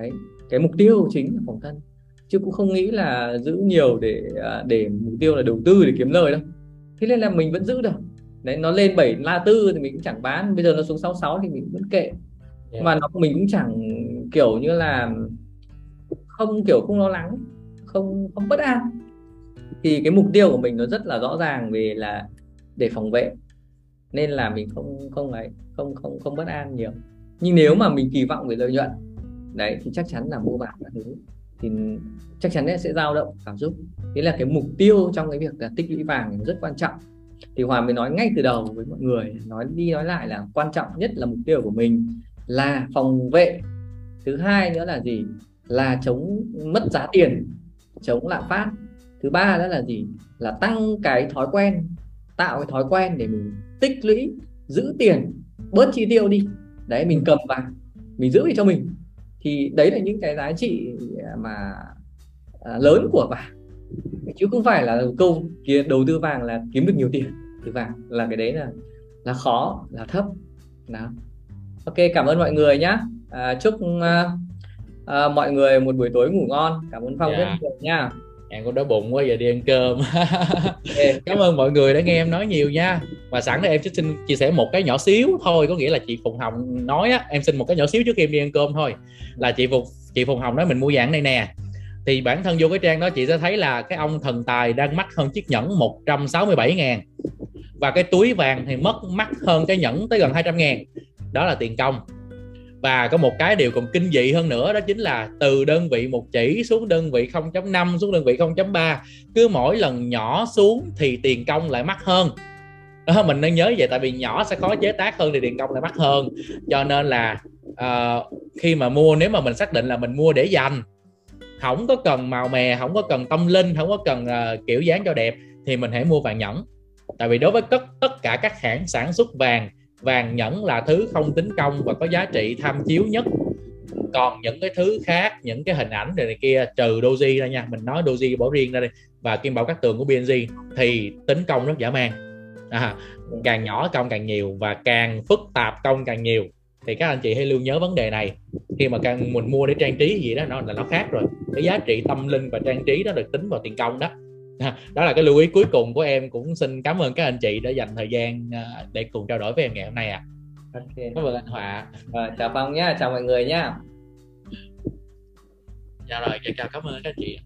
đấy cái mục tiêu chính là phòng thân. Chứ cũng không nghĩ là giữ nhiều để à, để mục tiêu là đầu tư để kiếm lời đâu. Thế nên là mình vẫn giữ được. Đấy nó lên 7 la tư thì mình cũng chẳng bán. Bây giờ nó xuống 66 thì mình vẫn kệ. Yeah. Mà nó mình cũng chẳng kiểu như là không kiểu không lo lắng không không bất an. Thì cái mục tiêu của mình nó rất là rõ ràng về là để phòng vệ. Nên là mình không không ấy không không không bất an nhiều. Nhưng nếu mà mình kỳ vọng về lợi nhuận đấy, thì chắc chắn là mua vàng là thứ thì chắc chắn sẽ dao động cảm xúc. Thế là cái mục tiêu trong cái việc là tích lũy vàng rất quan trọng. Thì hòa mới nói ngay từ đầu với mọi người, nói đi nói lại là quan trọng nhất là mục tiêu của mình là phòng vệ. Thứ hai nữa là gì? Là chống mất giá tiền, chống lạm phát. Thứ ba đó là gì? Là tăng cái thói quen, tạo cái thói quen để mình tích lũy, giữ tiền, bớt chi tiêu đi. Đấy, mình cầm vàng, mình giữ cho mình thì đấy là những cái giá trị mà à, lớn của vàng. Chứ không phải là câu kia đầu tư vàng là kiếm được nhiều tiền từ vàng là cái đấy là là khó là thấp. Đó. Ok cảm ơn mọi người nhé à, chúc uh, uh, mọi người một buổi tối ngủ ngon. Cảm ơn phong yeah. rất nhiều nha em cũng đói bụng quá giờ đi ăn cơm. Cảm ơn mọi người đã nghe em nói nhiều nha. Và sẵn đây em sẽ xin chia sẻ một cái nhỏ xíu thôi có nghĩa là chị Phùng Hồng nói á em xin một cái nhỏ xíu trước khi em đi ăn cơm thôi. Là chị Phùng chị Phùng Hồng nói mình mua vàng này nè. Thì bản thân vô cái trang đó chị sẽ thấy là cái ông thần tài đang mắc hơn chiếc nhẫn 167 ngàn. Và cái túi vàng thì mất mắc hơn cái nhẫn tới gần 200 ngàn. Đó là tiền công và có một cái điều còn kinh dị hơn nữa đó chính là từ đơn vị một chỉ xuống đơn vị 0.5 xuống đơn vị 0.3 cứ mỗi lần nhỏ xuống thì tiền công lại mắc hơn. Đó mình nên nhớ vậy tại vì nhỏ sẽ khó chế tác hơn thì tiền công lại mắc hơn. Cho nên là uh, khi mà mua nếu mà mình xác định là mình mua để dành không có cần màu mè không có cần tâm linh không có cần uh, kiểu dáng cho đẹp thì mình hãy mua vàng nhẫn. Tại vì đối với tất tất cả các hãng sản xuất vàng vàng nhẫn là thứ không tính công và có giá trị tham chiếu nhất. Còn những cái thứ khác những cái hình ảnh này, này kia trừ doji ra nha mình nói doji bỏ riêng ra đi và kim bảo các tường của BNG thì tính công rất giả man. À, càng nhỏ công càng nhiều và càng phức tạp công càng nhiều. Thì các anh chị hãy lưu nhớ vấn đề này. Khi mà càng mình mua để trang trí gì đó nó là nó khác rồi. Cái giá trị tâm linh và trang trí đó được tính vào tiền công đó. đó là cái lưu ý cuối cùng của em cũng xin cảm ơn các anh chị đã dành thời gian à, để cùng trao đổi với em ngày hôm nay ạ à. okay. cảm ơn anh Hòa à, chào Phong nhé chào mọi người nhé dạ rồi chào cảm ơn các anh chị